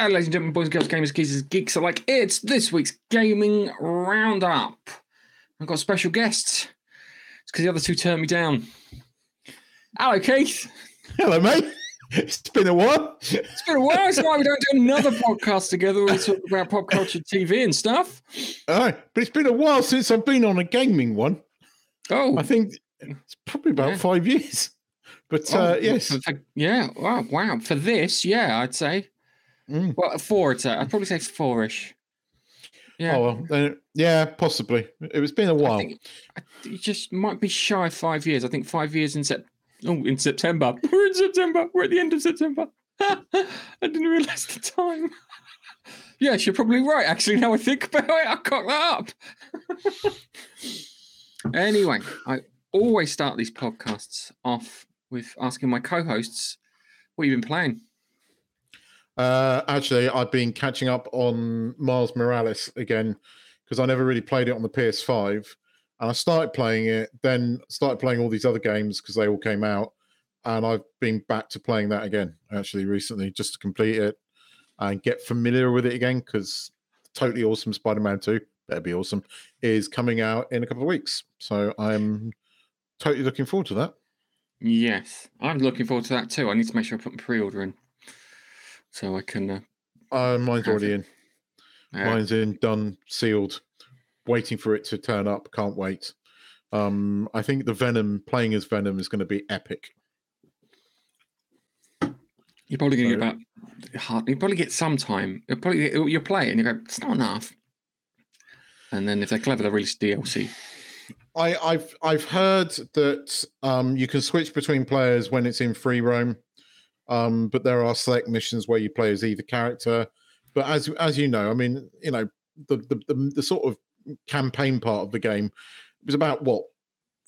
Hello, ladies and gentlemen, boys and girls, gamers, geezers, geeks alike. It's this week's gaming roundup. I've got special guests. It's because the other two turned me down. Hello, Keith. Hello, mate. It's been a while. It's been a while. It's why we don't do another podcast together where we talk about pop culture, TV, and stuff. All right, but it's been a while since I've been on a gaming one. Oh, I think it's probably about Yeah. five years. But oh, uh, yes, for- for- yeah. Wow, wow. For this, yeah, I'd say. Mm. Well, four. I'd. I'd probably say four-ish. Yeah. oh well, yeah, possibly. It was been a while. think I- you just might be shy of five years. I think five years in Sep- oh, in September. We're in September. We're at the end of September. I didn't realise the time. yes, you're probably right. Actually, now I think about it, I cocked that up. anyway, I always start these podcasts off with asking my co-hosts what you've been playing. Uh, actually, I've been catching up on Miles Morales again because I never really played it on the PS5. And I started playing it, then started playing all these other games because they all came out. And I've been back to playing that again actually recently just to complete it and get familiar with it again because totally awesome Spider Man 2, better be awesome, is coming out in a couple of weeks. So I'm totally looking forward to that. Yes, I'm looking forward to that too. I need to make sure I put my pre-order in so I can. Uh, Uh, mine's already in. Mine's in, done, sealed, waiting for it to turn up. Can't wait. Um, I think the Venom playing as Venom is going to be epic. You're probably going to get So- about hard. You probably get some time. You'll probably get, you'll play it and you go, it's not enough. And then if they're clever, they'll release DLC. I, I've I've heard that um, you can switch between players when it's in free roam, um, but there are select missions where you play as either character. But as as you know, I mean, you know, the the, the, the sort of campaign part of the game was about what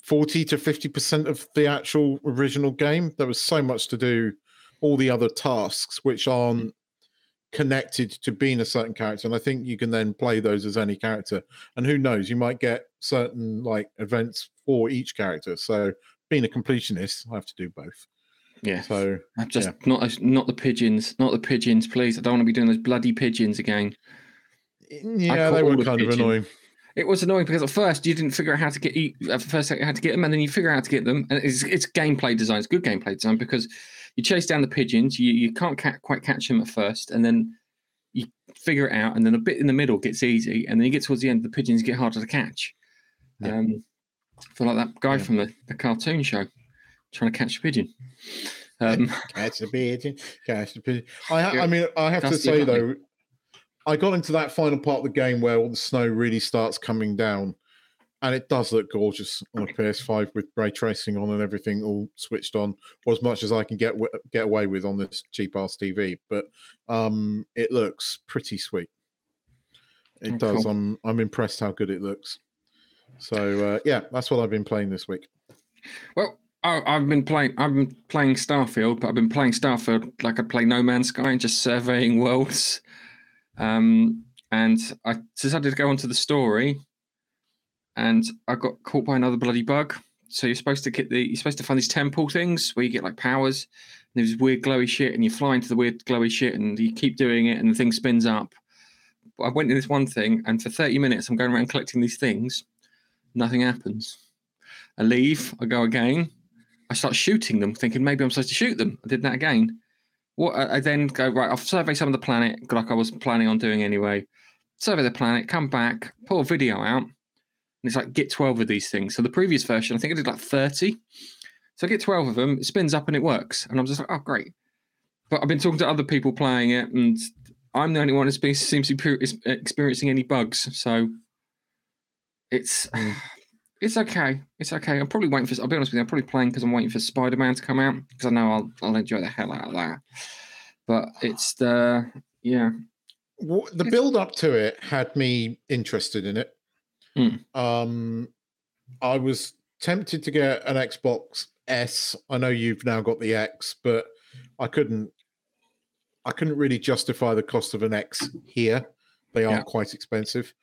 forty to fifty percent of the actual original game. There was so much to do, all the other tasks which aren't connected to being a certain character and i think you can then play those as any character and who knows you might get certain like events for each character so being a completionist i have to do both Yeah. so I'm just yeah. not not the pigeons, not the pigeons, please. I don't want to be doing those bloody pigeons again. yeah they were the kind of annoying It was annoying because at first you didn't figure out how to get eat. At first, you had to get them, and then you figure out how to get them. And it's, it's gameplay design. It's good gameplay design because you chase down the pigeons. You you can't ca- quite catch them at first, and then you figure it out, and then a bit in the middle gets easy, and then you get towards the end, the pigeons get harder to catch. Yeah. Um, I feel like that guy Yeah. from the, the cartoon show trying to catch a pigeon. Um, catch the pigeon catch the pigeon. I, I mean i have to say though i got into that final part of the game where all the snow really starts coming down and it does look gorgeous on a ps5 with ray tracing on and everything all switched on or as much as i can get get away with on this cheap ass tv but um it looks pretty sweet. It Oh, does. cool. i'm i'm impressed how good it looks. So uh, yeah that's what i've been playing this week. Well, I, I've been playing. I've been playing Starfield, but I've been playing Starfield like I play No Man's Sky and just surveying worlds. Um, and I decided to go onto the story, and I got caught by another bloody bug. So you're supposed to get the you're supposed to find these temple things where you get like powers. And there's weird glowy shit, and you fly into the weird glowy shit, and you keep doing it, and the thing spins up. But I went in this one thing, and for 30 minutes, I'm going around collecting these things. Nothing happens. I leave. I go again. I start shooting them, thinking maybe I'm supposed to shoot them. I did that again. What I then go right. I'll survey some of the planet, like I was planning on doing anyway. Survey the planet, come back, pull a video out, and it's like get twelve of these things. So the previous version, I think I did like thirty. So I get twelve of them. It spins up and it works, and I'm just like, oh great. But I've been talking to other people playing it, and I'm the only one who seems to be experiencing any bugs. So it's. it's okay. It's okay. I'm probably waiting for. I'll be honest with you. I'm probably playing because I'm waiting for Spider Man to come out because I know I'll I'll enjoy the hell out of that. But it's the yeah. the build up to it had me interested in it. Hmm. Um, I was tempted to get an Xbox S. I know you've now got the X, but I couldn't. I couldn't really justify the cost of an X here. They are Yeah. quite expensive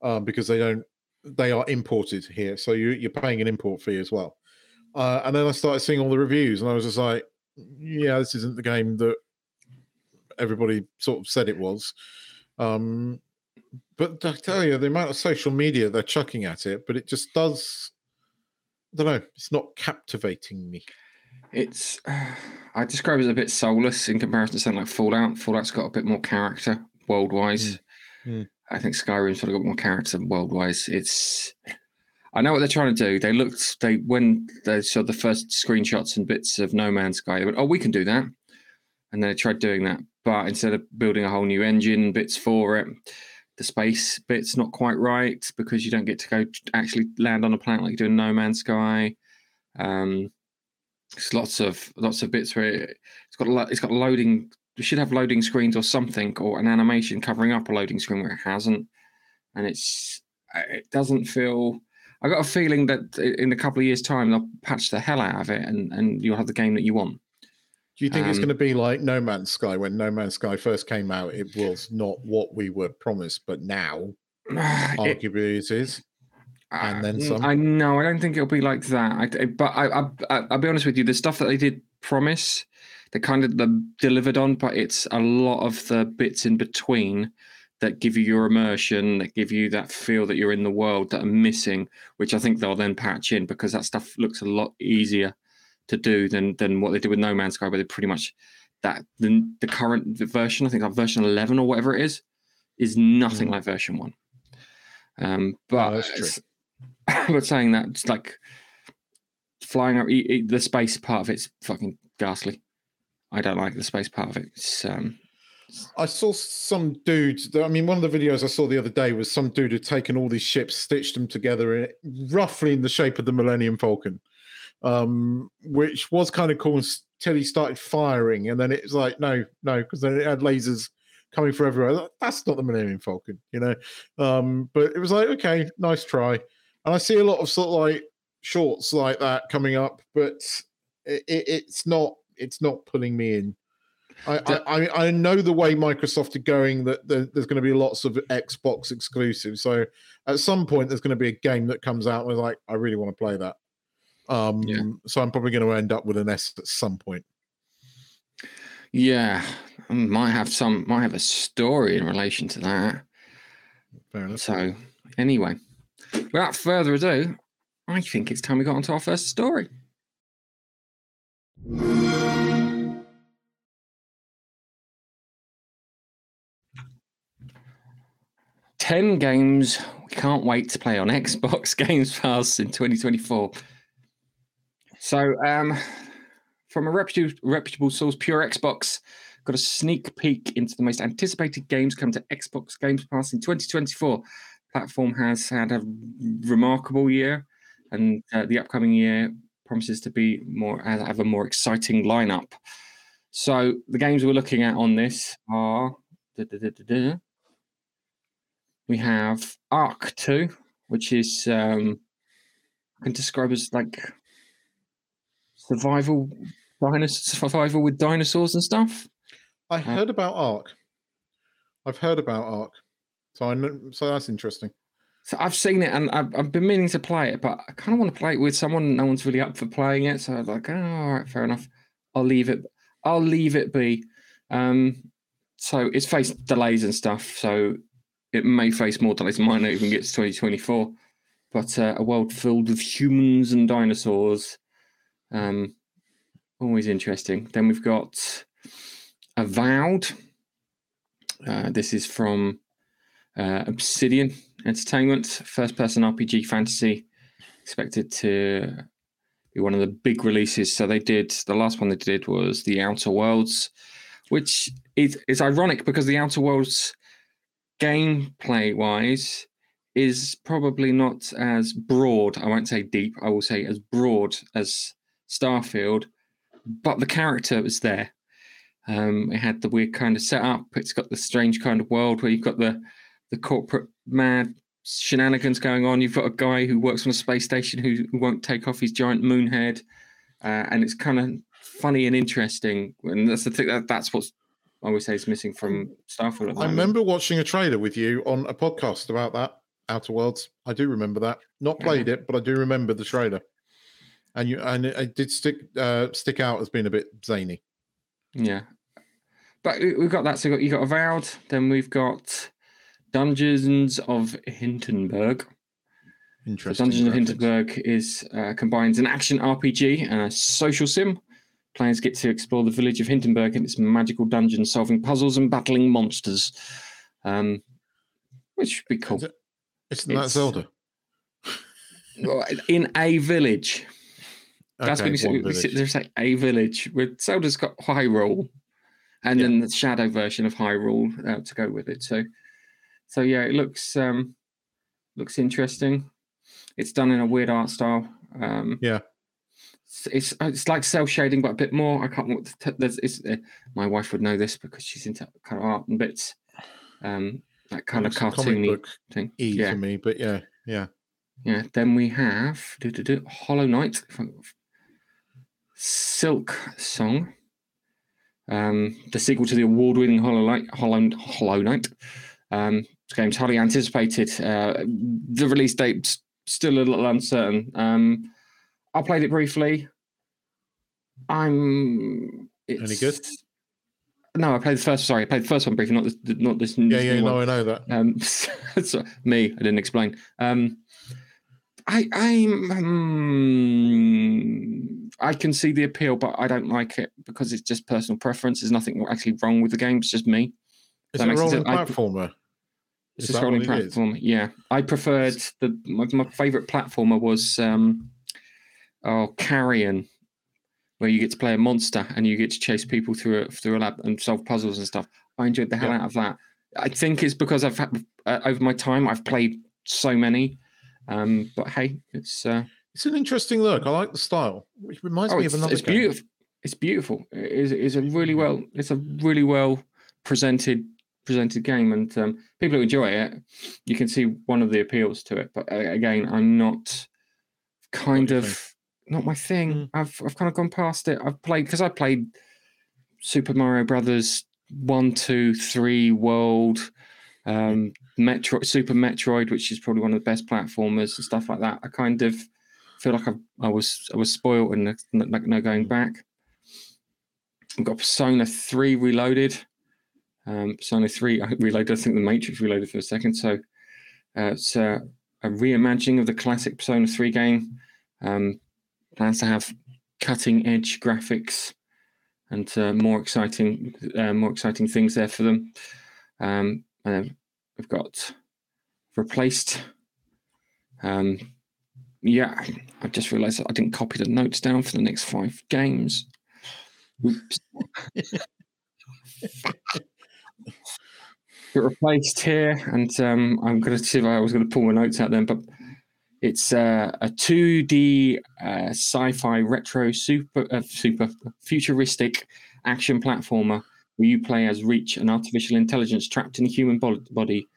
um, because they don't. They are imported here, so you, you're paying an import fee as well. Uh, and then I started seeing all the reviews, and I was just like, "Yeah, this isn't the game that everybody sort of said it was. Um, but I tell you, the amount of social media they're chucking at it, but it just does. I don't know. It's not captivating me. It's uh, I describe it as a bit soulless in comparison to something like Fallout. Fallout's got a bit more character world wise. Mm. Mm. I think Skyrim's sort of got more character world wise. It's I know what they're trying to do. They looked they when they saw the first screenshots and bits of No Man's Sky, Oh, we can do that. And then they tried doing that. But instead of building a whole new engine bits for it, the space bit's not quite right because you don't get to go actually land on a planet like you do in No Man's Sky. Um, there's lots of lots of bits where it, has got lo- it's got loading. We should have loading screens or something or an animation covering up a loading screen where it hasn't, and it's it doesn't feel. I got a feeling that in a couple of years' time they'll patch the hell out of it, and and you'll have the game that you want. Do you think Um, it's going to be like No Man's Sky? When No Man's Sky first came out, it was not what we were promised, but now, arguably, it is. and then Uh, some. I know. I don't think it'll be like that. I, but I, I, I'll be honest with you. The stuff that they did promise, they kind of the, delivered on, but it's a lot of the bits in between that give you your immersion, that give you that feel that you're in the world that are missing, which I think they'll then patch in because that stuff looks a lot easier to do than than what they did with No Man's Sky, where they pretty much that the, the current version, I think like version 11 or whatever it is, is nothing Mm. like version one. Um, but Oh, that's true. but saying that, it's like flying up the space part of it's fucking ghastly. I don't like the space part of it. It's um, I saw some dude. I mean, one of the videos I saw the other day was some dude had taken all these ships, stitched them together in, roughly in the shape of the Millennium Falcon, um, which was kind of cool until he started firing, and then it was like, no, no, because then it had lasers coming from everywhere. Like, That's not the Millennium Falcon, you know. Um, but it was like, okay, nice try. And I see a lot of sort of like shorts like that coming up, but it, it, it's not. It's not pulling me in. I, I, I know the way Microsoft are going that there's going to be lots of Xbox exclusives. So at some point, there's going to be a game that comes out and we're like, I really want to play that. Um, Yeah. So I'm probably going to end up with an S at some point. yeah, I might have some, might have a story in relation to that. Fair enough. So anyway, without further ado, I think it's time we got onto our first story. Ten games we can't wait to play on Xbox Games Pass in 2024. So, um, from a reputable, reputable source, Pure Xbox got a sneak peek into the most anticipated games come to Xbox Games Pass in 2024. Platform has had a remarkable year, and uh, the upcoming year promises to be more uh, have a more exciting lineup. So the games we're looking at on this are da, da, da. We have Ark Two, which is um, I can describe as like survival dinosaur survival with dinosaurs and stuff. I heard about Ark. I've heard about Ark. So I know, so that's interesting. So I've seen it and I've, I've been meaning to play it, but I kind of want to play it with someone. No one's really up for playing it, so I was like, oh, all right, fair enough. I'll leave it. I'll leave it be. Um, so it's faced delays and stuff, so it may face more delays. It might not even get to 2024. But uh, a world filled with humans and dinosaurs, um, always interesting. Then we've got Avowed. Uh, this is from uh, Obsidian Entertainment, first person RPG fantasy, expected to be one of the big releases. So they did the last one they did was The Outer Worlds, which is, is ironic because The Outer Worlds gameplay wise is probably not as broad. I won't say deep, I will say as broad as Starfield, but the character was there. Um, it had the weird kind of setup. It's got the strange kind of world where you've got the the corporate mad shenanigans going on. You've got a guy who works on a space station who, who won't take off his giant moon head, uh, and it's kind of funny and interesting. And that's the thing that that's what I always say is missing from Starfield. At the I remember watching a trailer with you on a podcast about that Outer Worlds. I do remember that. Not played it, but I do remember the trailer. And you and it, did stick uh, stick out as being a bit zany. Yeah. but we- we've got that. So you got, Avowed, then we've got Dungeons of Hinterberg. So Interesting. Dungeons of. Hinterberg is uh, combines an action RPG and a social sim. Players get to explore the village of Hinterberg and its magical dungeons, solving puzzles and battling monsters, um, which should be cool. Is it- Isn't that It's- Zelda? Well, In a village. That's Okay, what we We sit village. there and say a village. With Zelda's got Hyrule, and Yeah. then the shadow version of Hyrule uh, to go with it. So, so yeah, it looks um, looks interesting. It's done in a weird art style. Um, Yeah. It's it's, it's like cell shading, but a bit more. I can't. t- There's, it's, uh, my wife would know this because she's into kind of art and bits. Um, that kind of like comic cartoony thing. E yeah, for me, but yeah, yeah. yeah. Then we have do, do, do, Hollow Knight, Silk Song, um, the sequel to the award-winning Hollow Knight. Hollow, Hollow Knight. Um, this game's highly anticipated. Uh, the release date's still a little uncertain. Um, I played it briefly. I'm. Any good? No, I played the first. Sorry, I played the first one briefly, not this. Not this. Yeah, this yeah, new one. no, I know that. Um, so, me, I didn't explain. Um, I, I'm, um, I can see the appeal, but I don't like it because it's just personal preference. There's nothing actually wrong with the game. It's just me. It's that a rolling I- platformer. It's Is a scrolling platform. Yeah, I preferred the my, my favorite platformer was um, oh Carrion, where you get to play a monster and you get to chase people through a, through a lab and solve puzzles and stuff. I enjoyed the hell Yeah. out of that. I think it's because I've had uh, over my time I've played so many. Um, but hey, it's uh, It's an interesting look. I like the style, which reminds oh, me of another it's game. beautiful. It's beautiful. It is it's a really well it's a really well presented presented game, and um, people who enjoy it, you can see one of the appeals to it. But uh, again, I'm not kind of. Not my thing. Mm. I've I've kind of gone past it. I've played because I played Super Mario Brothers one, two, three, World, um, Metro, Super Metroid, which is probably one of the best platformers and stuff like that. I kind of feel like I, I was I was spoiled and no, like no going back. I've got Persona Three Reloaded. Um, Persona Three I Reloaded. I think the Matrix Reloaded for a second. So uh, it's uh, a reimagining of the classic Persona Three game. Um, plans to have cutting edge graphics and uh, more exciting uh, more exciting things there for them. Um, and we've got replaced. Um, yeah, I just realised I didn't copy the notes down for the next five games. Oops. Got replaced here, and um, I'm going to see if I was going to pull my notes out then, but it's uh, a 2D uh, sci-fi retro super uh, super futuristic action platformer where you play as Reach, an artificial intelligence trapped in a human body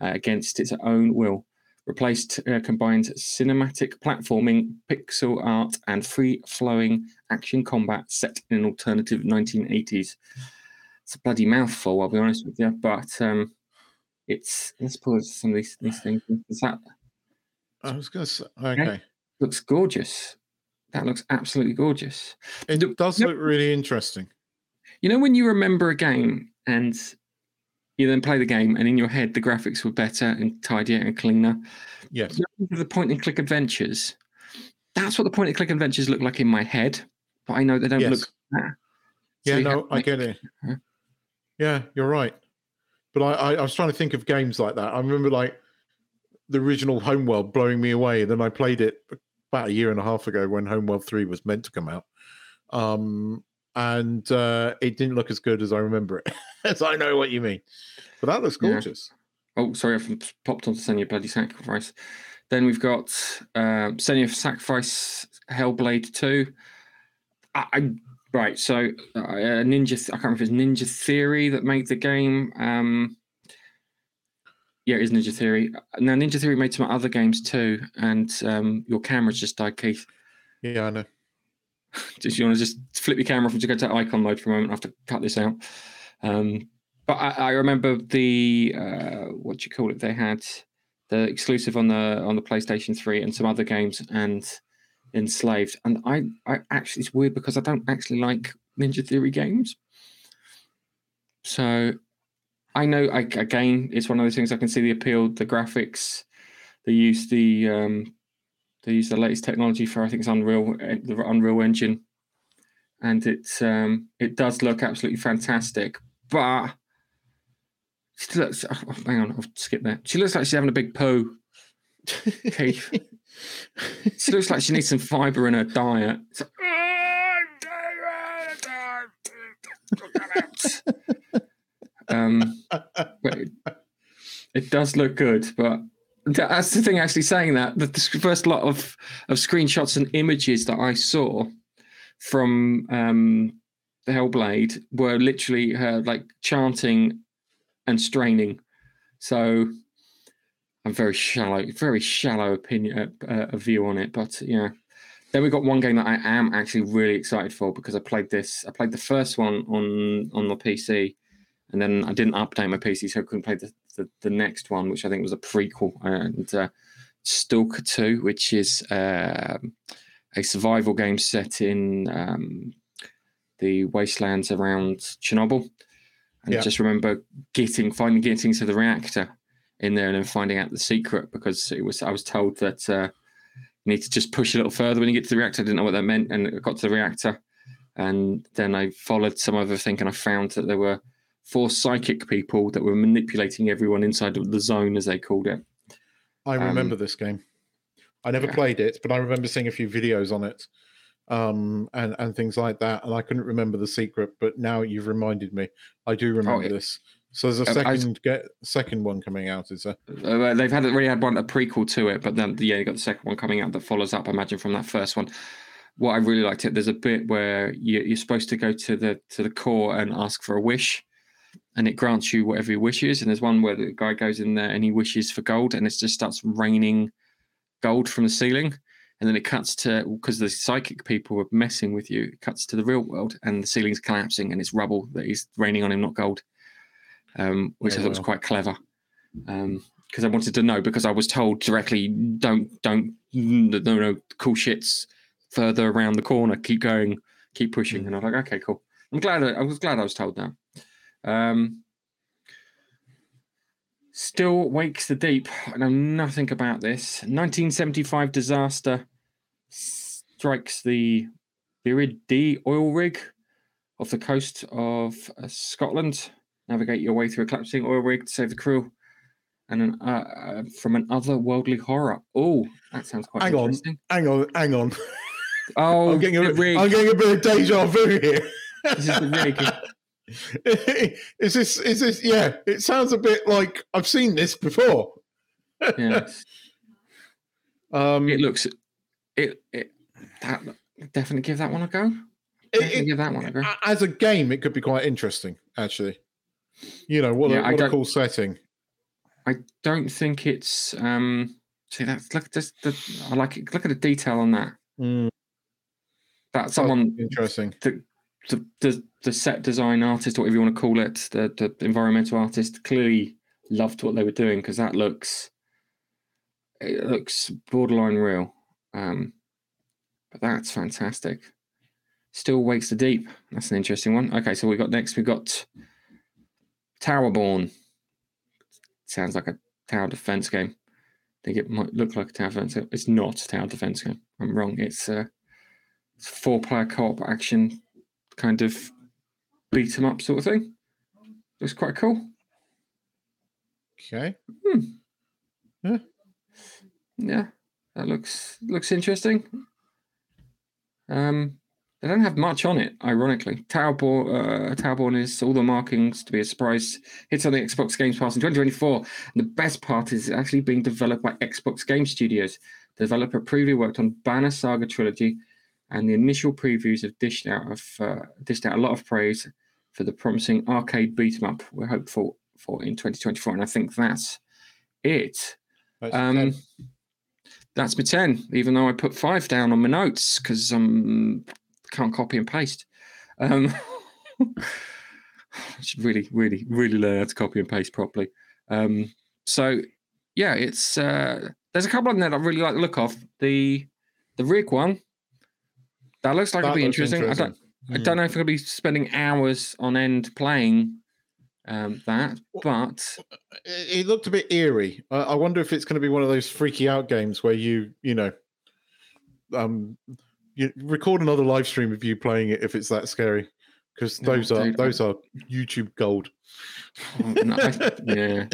uh, against its own will. Replaced uh, combines cinematic platforming, pixel art, and free-flowing action combat set in an alternative 1980s. It's a bloody mouthful, I'll be honest with you, but um, it's let's pull some of these these things. Is that I was going to say, okay. looks gorgeous. That looks absolutely gorgeous. It Do- does no- look really interesting. You know when you remember a game and you then play the game and in your head the graphics were better and tidier and cleaner. Yes. You know, the point and click adventures. That's what the point and click adventures look like in my head, but I know they don't Yes. look like that. Yeah, you no, I get it. Huh? Yeah, you're right. But I, I, I was trying to think of games like that. I remember like the original Homeworld blowing me away. Then I played it about a year and a half ago when Homeworld 3 was meant to come out. Um, and uh, it didn't look as good as I remember it. as I know what you mean. But that looks Yeah. gorgeous. Oh, sorry, I've popped on onto Senua Bloody Sacrifice. Then we've got um, Senua Sacrifice Hellblade 2. I, I right, so uh, Ninja, I can't remember if it's Ninja Theory that made the game. Um, yeah, it is Ninja Theory. Now, Ninja Theory made some other games too, and um, your camera's just died, Keith. Yeah, I know. Do you want to just flip your camera off and just go to icon mode for a moment. I have to cut this out. Um, but I, I remember the uh, what do you call it? They had the exclusive on the on the PlayStation Three and some other games and Enslaved. And I, I actually it's weird because I don't actually like Ninja Theory games. So I know I, again, it's one of those things I can see the appeal, the graphics. They use the um, they use the latest technology for I think it's Unreal eh, the Unreal Engine, and it's um, it does look absolutely fantastic. But she looks. Oh, hang on, I'll skip that. She looks like she's having a big poo. Keith. she looks like she needs some fiber in her diet. um, but it, does look good, but that's the thing. Actually, saying that the, the first lot of of screenshots and images that I saw from um, the Hellblade were literally her like chanting and straining. So I'm very shallow, very shallow opinion, uh, a view on it. But yeah, then we got one game that I am actually really excited for because I played this. I played the first one on on the PC, and then I didn't update my PC, so I couldn't play the the, the next one, which I think was a prequel, and uh, Stalker Two, which is uh, a survival game set in um, the wastelands around Chernobyl. And yeah. just remember getting finally getting to the reactor in there and then finding out the secret because it was I was told that uh, you need to just push a little further when you get to the reactor. I didn't know what that meant, and I got to the reactor, and then I followed some other thing, and I found that there were four psychic people that were manipulating everyone inside of the zone, as they called it. I remember um, this game. I never yeah. played it, but I remember seeing a few videos on it, um, and and things like that. And I couldn't remember the secret, but now you've reminded me. I do oh, remember oh, yeah. this. So there's a second was, get second one coming out, is there? Uh, they've had already had one a prequel to it, but then yeah, you got the second one coming out that follows up. I imagine from that first one. What I really liked it, there's a bit where you, you're supposed to go to the to the core and ask for a wish, and it grants you whatever your wish is. And there's one where the guy goes in there and he wishes for gold, and it just starts raining gold from the ceiling. And then it cuts to because the psychic people were messing with you. It cuts to the real world, and the ceiling's collapsing, and it's rubble that is raining on him, not gold um, which Very I thought well. was quite clever. because um, I wanted to know because I was told directly, don't don't no no cool shits further around the corner. Keep going, keep pushing. Mm. And I was like, okay, cool. I'm glad I, I was glad I was told that. Um, still wakes the deep. I know nothing about this. 1975 disaster strikes the Beira D oil rig off the coast of uh, Scotland navigate your way through a collapsing oil rig to save the crew, and an, uh, uh, from an otherworldly horror. Oh, that sounds quite hang interesting. On, hang on, hang on. Oh, I'm getting, a, I'm getting a bit of deja vu here. This is the rig. is this? Is this? Yeah, it sounds a bit like I've seen this before. yeah. Um, it looks. It. It. That definitely give that one a go. Definitely it, give that one a go. As a game, it could be quite interesting, actually. You know what? Yeah, a, what a cool setting. I don't think it's. um See that's look just the. I like it. Look at the detail on that. Mm. That someone interesting. The, the, the the set design artist, whatever you want to call it, the the environmental artist, clearly loved what they were doing because that looks. It looks borderline real. Um, but that's fantastic. Still wakes the deep. That's an interesting one. Okay, so we got next. We got Towerborn. Sounds like a tower defense game. I think it might look like a tower defense. It's not a tower defense game. I'm wrong. It's a, it's a four player co op action kind of beat 'em up sort of thing. Looks quite cool. Okay. Hmm. Yeah. Yeah. That looks looks interesting. Um they don't have much on it, ironically. Towerborn, uh, Towerborn is all the markings to be a surprise. Hits on the Xbox Games Pass in 2024. And the best part is it's actually being developed by Xbox Game Studios. The developer previously worked on Banner Saga Trilogy, and the initial previews have dished out of uh, dished out a lot of praise for the promising arcade beat 'em up we're hopeful for in 2024. And I think that's it. That's um, that's my 10, even though I put five down on my notes because I'm can't copy and paste. Um, I should really, really, really learn how to copy and paste properly. Um, so yeah, it's uh, there's a couple of them that I really like the look of. The the rig one that looks like that it'll be interesting. interesting. I don't I don't know if I'm gonna be spending hours on end playing um, that, but It, it looked a bit eerie. I, I wonder if it's going to be one of those freaky out games where you, you know, um, you record another live stream of you playing it if it's that scary, because No, those are dude, those are YouTube gold. oh, no, I- yeah,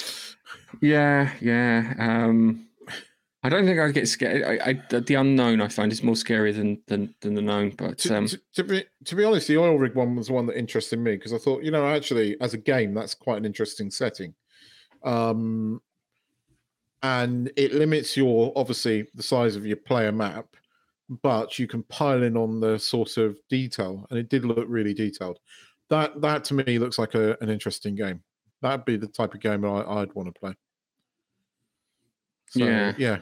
yeah, yeah. Um, I don't think I'd get scared. I, I, the- the unknown I find is more scary than than, than the known. But To, um, to, to be to be honest, the oil rig one was the one that interested me because I thought, you know, actually as a game, that's quite an interesting setting. Um, and it limits your obviously the size of your player map, but you can pile in on the sort of detail, and it did look really detailed. That that to me looks like a, an interesting game. That'd be the type of game I, I'd want to play. So, Yeah. yeah,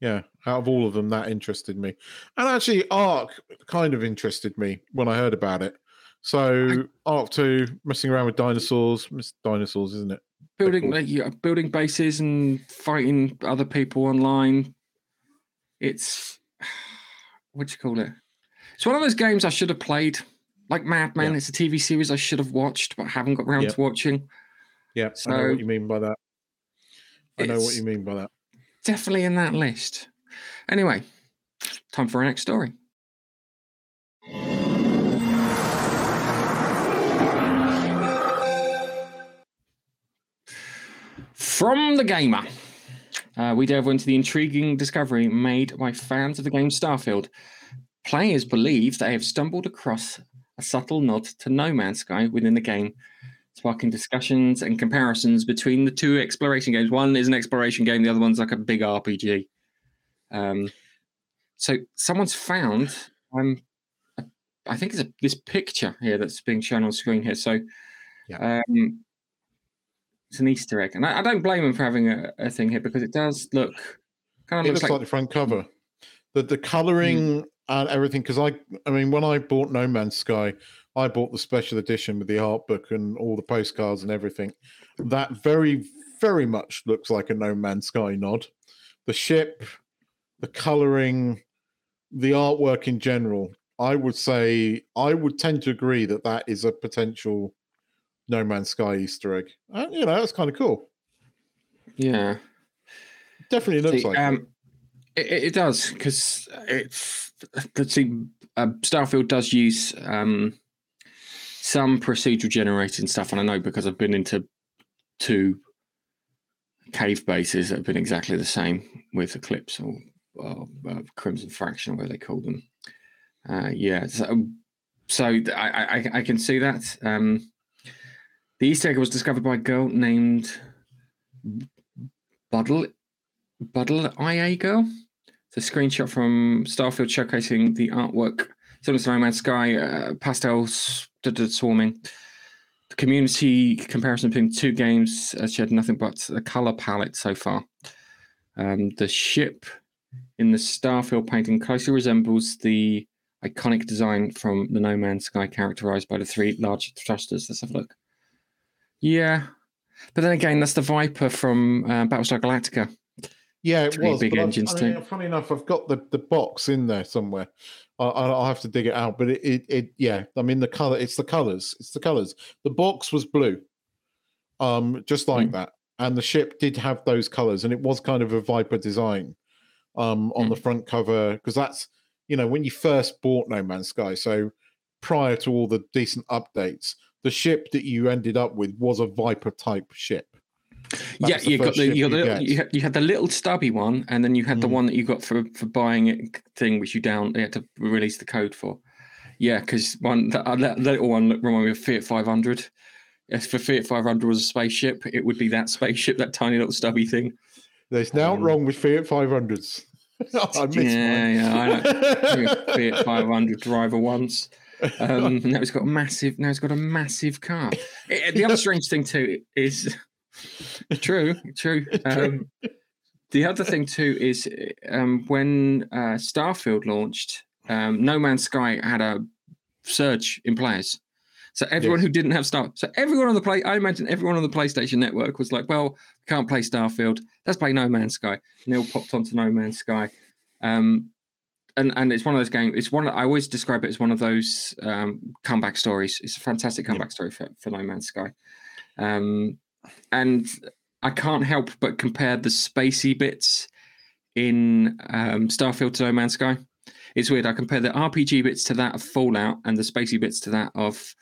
yeah, out of all of them, that interested me. And actually, Ark kind of interested me when I heard about it. So, Ark 2, messing around with dinosaurs, it's dinosaurs, isn't it? building like, yeah, building bases and fighting other people online. It's what do you call it? It's one of those games I should have played, like Mad Men. Yeah. It's a TV series I should have watched, but haven't got around Yep. to watching. Yeah, I know what you mean by that. I know what you mean by that. Definitely in that list. Anyway, time for our next story. From the gamer, uh, we delve into the intriguing discovery made by fans of the game Starfield. Players believe they have stumbled across a subtle nod to No Man's Sky within the game, sparking discussions and comparisons between the two exploration games. One is an exploration game, the other one's like a big RPG. Um, so someone's found, um, I think it's a, this picture here that's being shown on screen here. So, um, it's an Easter egg, and I, I don't blame them for having a, a thing here because it does look kind of looks looks like, the front cover. The the coloring and everything. Because I, I mean, when I bought No Man's Sky, I bought the special edition with the art book and all the postcards and everything. That very, very much looks like a No Man's Sky nod. The ship, the coloring, the artwork in general. I would say I would tend to agree that that is a potential No Man's Sky Easter egg. Uh, you know, that's kind of cool. yeah. Definitely looks See, like. it. um, it, it it does because it's let's see, uh, Starfield does use um, some procedural generating stuff, and I know because I've been into two cave bases that have been exactly the same with Eclipse or, or uh, Crimson Fraction, where they call them. Uh, yeah, so, so I, I I can see that. Um, the Easter egg was discovered by a girl named Buddle Buddle IA girl. It's a screenshot from Starfield showcasing the artwork. Similar to No Man's Sky, uh, pastels, swarming. The community comparison between two games has shared nothing but a color palette so far. Um, the ship in the Starfield painting closely resembles the iconic design from the No Man's Sky, characterized by the three large thrusters. Let's have a look. Yeah, but then again, that's the Viper from uh, Battlestar Galactica. Yeah, it Three was. big but engines I mean, too. Funny enough, I've got the, the box in there somewhere. I, I- I'll have to dig it out, but it, it, it, yeah. I mean, the color. It's the colors. It's the colors. The box was blue, um, just like Mm. that, and the ship did have those colors, and it was kind of a Viper design, um, on the front cover because that's you know when you first bought No Man's Sky. So prior to all the decent updates, the ship that you ended up with was a Viper type ship. Yeah, you got the you, got you the, you, had, you had the little stubby one, and then you had the Mm. one that you got for for buying it thing, which you down you had to release the code for. Yeah, because one that, uh, that little one reminded me of Fiat 500. If for Fiat 500 was a spaceship, it would be that spaceship, that tiny little stubby thing. There's now Um, wrong with Fiat 500s. I miss yeah, yeah, I know. Fiat 500 driver once. Um, now it's got a massive. Now it's got a massive car. Eh, the other strange thing too is true, true. Um, the other thing too is um, when uh, Starfield launched, um, No Man's Sky had a surge in players. So everyone Yes. who didn't have Star, so everyone on the play, I imagine everyone on the PlayStation Network was like, "Well, can't play Starfield. Let's play No Man's Sky." All popped onto No Man's Sky. Um, and and it's one of those games. It's one I always describe it as one of those um, comeback stories. It's a fantastic comeback story for, for No Man's Sky, um, and I can't help but compare the spacey bits in um, Starfield to No Man's Sky. It's weird. I compare the RPG bits to that of Fallout and the spacey bits to that of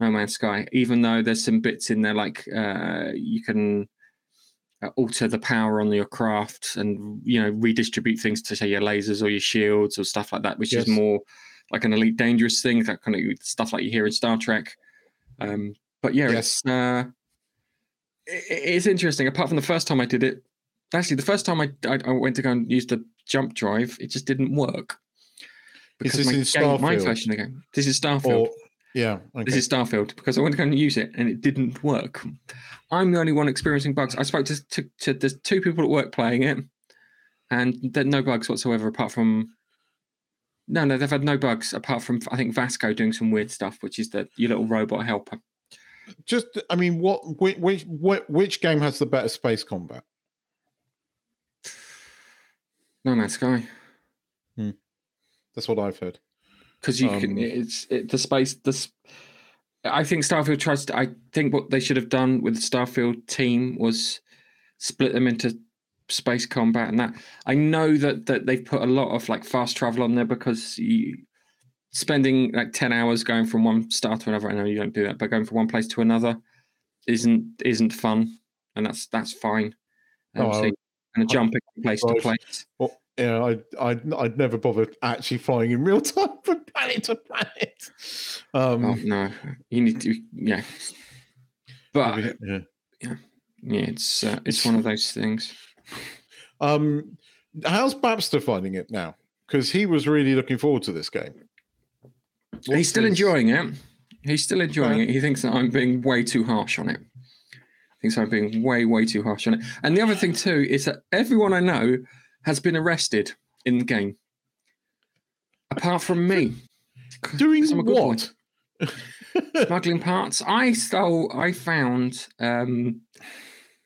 No Man's Sky. Even though there's some bits in there like uh, you can uh, alter the power on your craft and you know redistribute things to say your lasers or your shields or stuff like that, which Yes. is more like an elite dangerous thing, that kind of stuff like you hear in Star Trek. Um, but yeah, Yes. it's uh, it's interesting. Apart from the first time I did it, actually the first time I, I I went to go and use the jump drive, it just didn't work. Is Because this my, in game, my version of the game, this is Starfield. Or yeah, okay. This is Starfield because I went to go and use it and it didn't work. I'm the only one experiencing bugs. I spoke to, to, to there's two people at work playing it, and there no bugs whatsoever apart from. No, no, they've had no bugs apart from I think Vasco doing some weird stuff, which is the your little robot helper. Just I mean, what which, which which game has the better space combat? No Man's Sky, That's what I've heard. because you Um, can. It's it, the space. This. I think Starfield tries to. I think what they should have done with the Starfield team was split them into space combat and that. I know that that they've put a lot of like fast travel on there because you spending like ten hours going from one star to another. I know you don't do that, but going from one place to another isn't isn't fun, and that's that's fine. Oh, Um, so you kind of jumping from place to place. Well, yeah, I I'd, I'd never bothered actually flying in real time from planet to planet. Um, Oh no, you need to yeah. But maybe- yeah. yeah, it's uh, it's one of those things. Um, how's Babster finding it now? Because he was really looking forward to this game. He's still his- enjoying it. He's still enjoying it. He thinks that I'm being way too harsh on it. He thinks I'm being way, way too harsh on it. And the other thing too is that everyone I know has been arrested in the game, apart from me. Doing I'm a good what? Smuggling parts. I stole. I found. Um,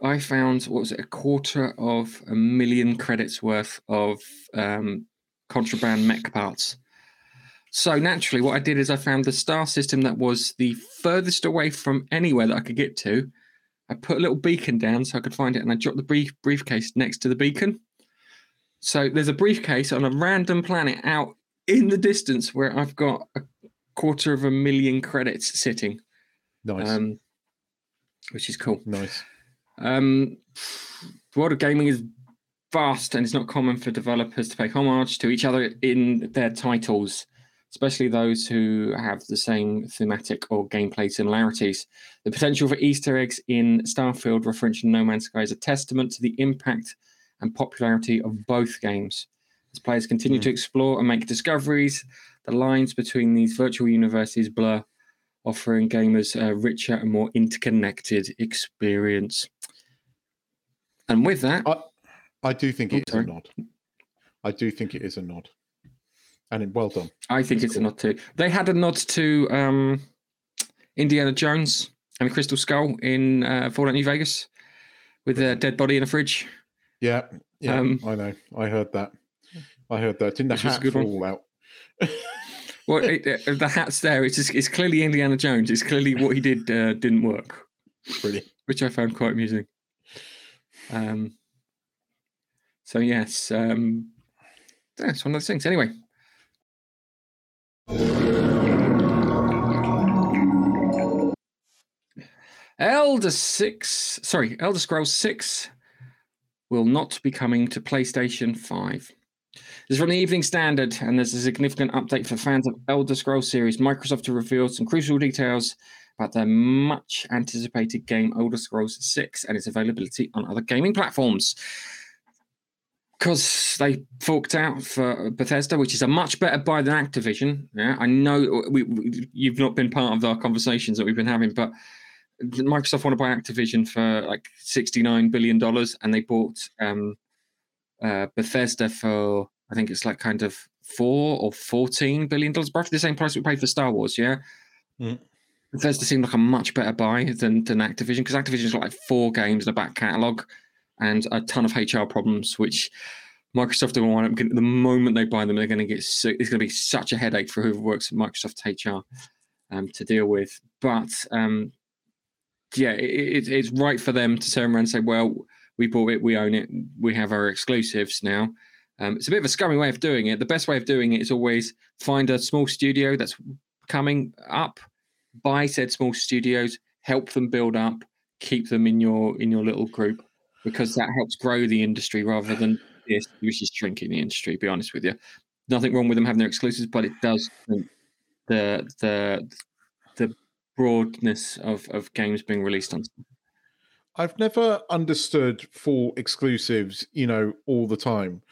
I found what was it? A quarter of a million credits worth of um, contraband mech parts. So naturally, what I did is I found the star system that was the furthest away from anywhere that I could get to. I put a little beacon down so I could find it, and I dropped the brief briefcase next to the beacon. So there's a briefcase on a random planet out in the distance where I've got a quarter of a million credits sitting, nice, um, which is cool. nice. Um, the world of gaming is vast and it's not common for developers to pay homage to each other in their titles, especially those who have the same thematic or gameplay similarities. The potential for Easter eggs in Starfield, referencing No Man's Sky, is a testament to the impact and popularity of both games. As players continue Mm. to explore and make discoveries, the lines between these virtual universes blur, offering gamers a richer and more interconnected experience. And with that, I, I do think Oh, it is a nod. I do think it is a nod, and it, well done. I think That's it's a nod to. They had a nod to um, Indiana Jones and the Crystal Skull in uh, Fallout New Vegas with a dead body in a fridge. Yeah, yeah, Um, I know. I heard that. I heard that. Didn't the hat good one. out? Well, it, uh, the hat's there. It's just, it's clearly Indiana Jones. It's clearly what he did uh, didn't work, Brilliant. which I found quite amusing. Um, so yes, um, that's one of those things. Anyway, Elder Six, sorry, Elder Scrolls Six will not be coming to PlayStation Five. This is from the Evening Standard, and there's a significant update for fans of Elder Scrolls series. Microsoft have revealed some crucial details about their much anticipated game Elder Scrolls 6 and its availability on other gaming platforms. Because they forked out for Bethesda, which is a much better buy than Activision. Yeah, I know we, we, you've not been part of our conversations that we've been having, but Microsoft want to buy Activision for like $69 billion, and they bought um, uh, Bethesda for I think it's like kind of four or fourteen billion dollars, roughly the same price we paid for Star Wars. Yeah, Mm. Bethesda seemed like a much better buy than than Activision because Activision's got like four games in the back catalog and a ton of HR problems, which Microsoft don't want them. The moment they buy them, they're going to get. It's going to be such a headache for whoever works at Microsoft HR um, to deal with. But um, yeah, it, it's right for them to turn around and say, "Well, we bought it, we own it, we have our exclusives now." Um, it's a bit of a scummy way of doing it. The best way of doing it is always find a small studio that's coming up, buy said small studios, help them build up, keep them in your in your little group because that helps grow the industry rather than this, which is shrinking the industry. Be honest with you, nothing wrong with them having their exclusives, but it does the the the broadness of of games being released on. I've never understood full exclusives, you know, all the time,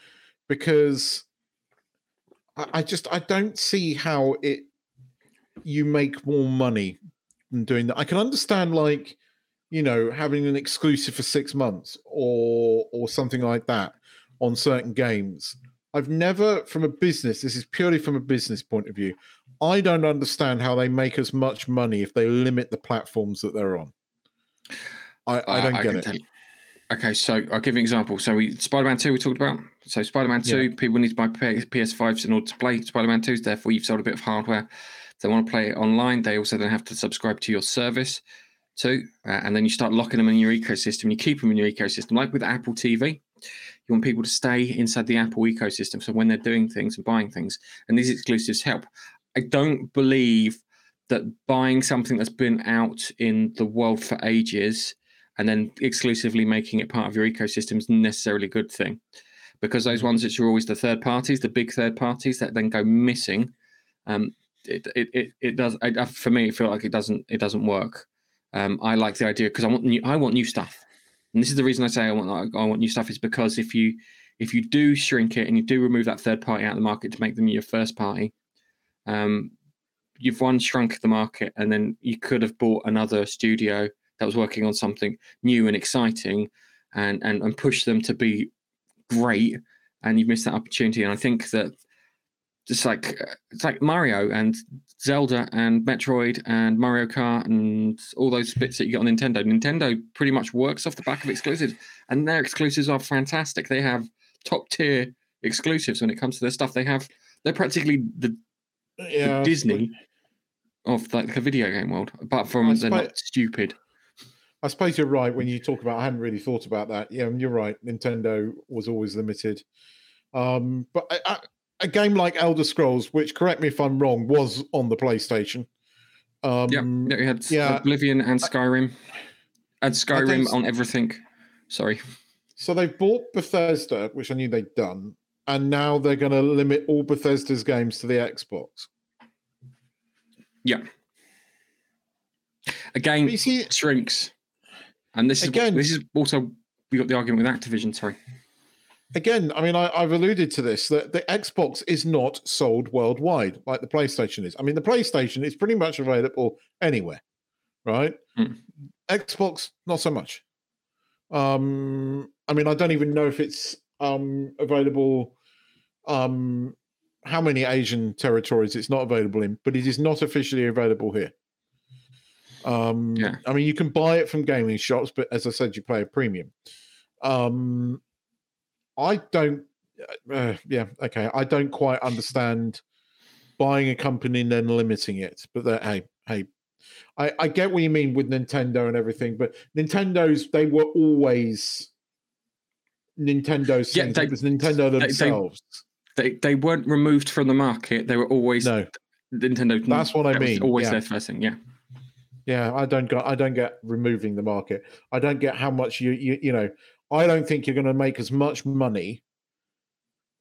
because I, I just I don't see how it you make more money than doing that. I can understand like you know having an exclusive for six months or or something like that on certain games. I've never, from a business, this is purely from a business point of view. I don't understand how they make as much money if they limit the platforms that they're on. I, I don't uh, get I it. Okay, so I'll give you an example. So we Spider-Man Two we talked about. So Spider-Man Two, yeah. people need to buy PS5s in order to play Spider-Man Two. Therefore, you've sold a bit of hardware. If they want to play it online, they also then have to subscribe to your service uh, and then you start locking them in your ecosystem. You keep them in your ecosystem, like with Apple TV. You want people to stay inside the Apple ecosystem. So when they're doing things and buying things, and these exclusives help. I don't believe that buying something that's been out in the world for ages and then exclusively making it part of your ecosystem is necessarily a good thing. Because those ones that are always the third parties, the big third parties that then go missing, um, it, it, it, it does I, for me. It feel like it doesn't it doesn't work. Um, I like the idea because I want new I want new stuff. And this is the reason I say I want I want new stuff is because if you if you do shrink it and you do remove that third party out of the market to make them your first party, um, you've one shrunk the market, and then you could have bought another studio that was working on something new and exciting, and and and push them to be great, and you've missed that opportunity. And I think that just like it's like Mario and Zelda and Metroid and Mario Kart and all those bits that you get on Nintendo. Nintendo pretty much works off the back of exclusives, and their exclusives are fantastic. They have top tier exclusives when it comes to their stuff. They have they're practically the, yeah, the Disney of like the video game world, apart from they're not stupid. I suppose you're right when you talk about. I hadn't really thought about that. Yeah, and you're right. Nintendo was always limited, um, but I, I, a game like Elder Scrolls, which correct me if I'm wrong, was on the PlayStation. Um, yeah, we had yeah, Oblivion and Skyrim, and Skyrim on everything. Sorry. So they've bought Bethesda, which I knew they'd done, and now they're going to limit all Bethesda's games to the Xbox. Yeah. Again, see, shrinks, and this is again. This is also we got the argument with Activision. Sorry again, I mean, I, have alluded to this that the Xbox is not sold worldwide like the PlayStation is. I mean, the PlayStation is pretty much available anywhere, right? Mm. Xbox, not so much. Um, I mean, I don't even know if it's um available. Um, how many Asian territories it's not available in, but it is not officially available here. Um, yeah. I mean, you can buy it from gaming shops, but as I said, you pay a premium. Um, I don't. Uh, yeah, okay. I don't quite understand buying a company and then limiting it. But that, hey, hey, I, I get what you mean with Nintendo and everything. But Nintendo's they were always Nintendo's yeah, they, it was Nintendo themselves. They, they, they weren't removed from the market. They were always no Nintendo. That's what I mean. Always yeah. their first thing. Yeah. Yeah, I don't get. I don't get removing the market. I don't get how much you you you know. I don't think you're going to make as much money.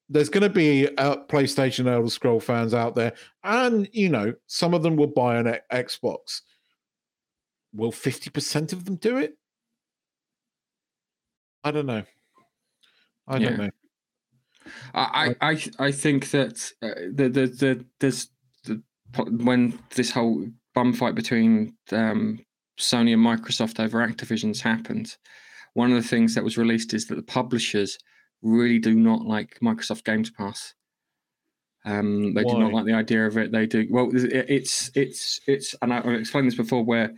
There's going to be uh, PlayStation Elder Scroll fans out there, and you know, some of them will buy an Xbox. Will 50% of them do it? I don't know. I don't know. I, I, I think that uh, the, the, the, there's the, when this whole bum fight between um, Sony and Microsoft over Activision's happened, one of the things that was released is that the publishers really do not like Microsoft Games Pass. Um, they Why? do not like the idea of it. They do well. It's it's it's, and I've explained this before, where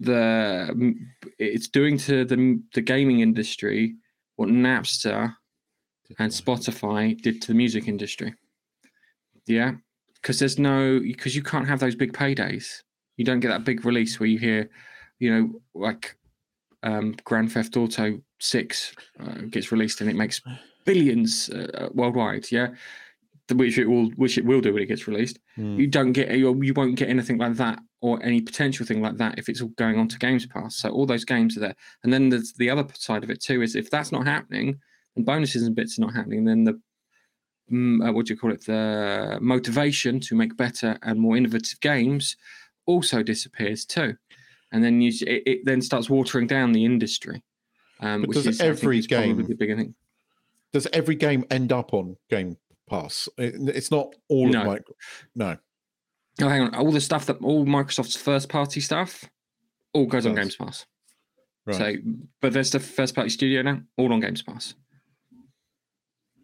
the it's doing to the the gaming industry what Napster and Spotify did to the music industry. Yeah, because there's no because you can't have those big paydays. You don't get that big release where you hear, you know, like um, Grand Theft Auto Six uh, gets released and it makes billions uh, worldwide. Yeah, which it will which it will do when it gets released. Mm. You don't get you, you won't get anything like that or any potential thing like that if it's all going on to Games Pass. So all those games are there. And then there's the other side of it too is if that's not happening and bonuses and bits are not happening, then the mm, uh, what do you call it? The motivation to make better and more innovative games also disappears too. And then you it, it then starts watering down the industry. Um, But which does is, every is game- the thing. Does every game end up on Game Pass? It, it's not all No. of my. No. Oh, hang on. All the stuff that all Microsoft's first party stuff all goes on. Games Pass. Right. So, but there's the first party studio now, all on Games Pass.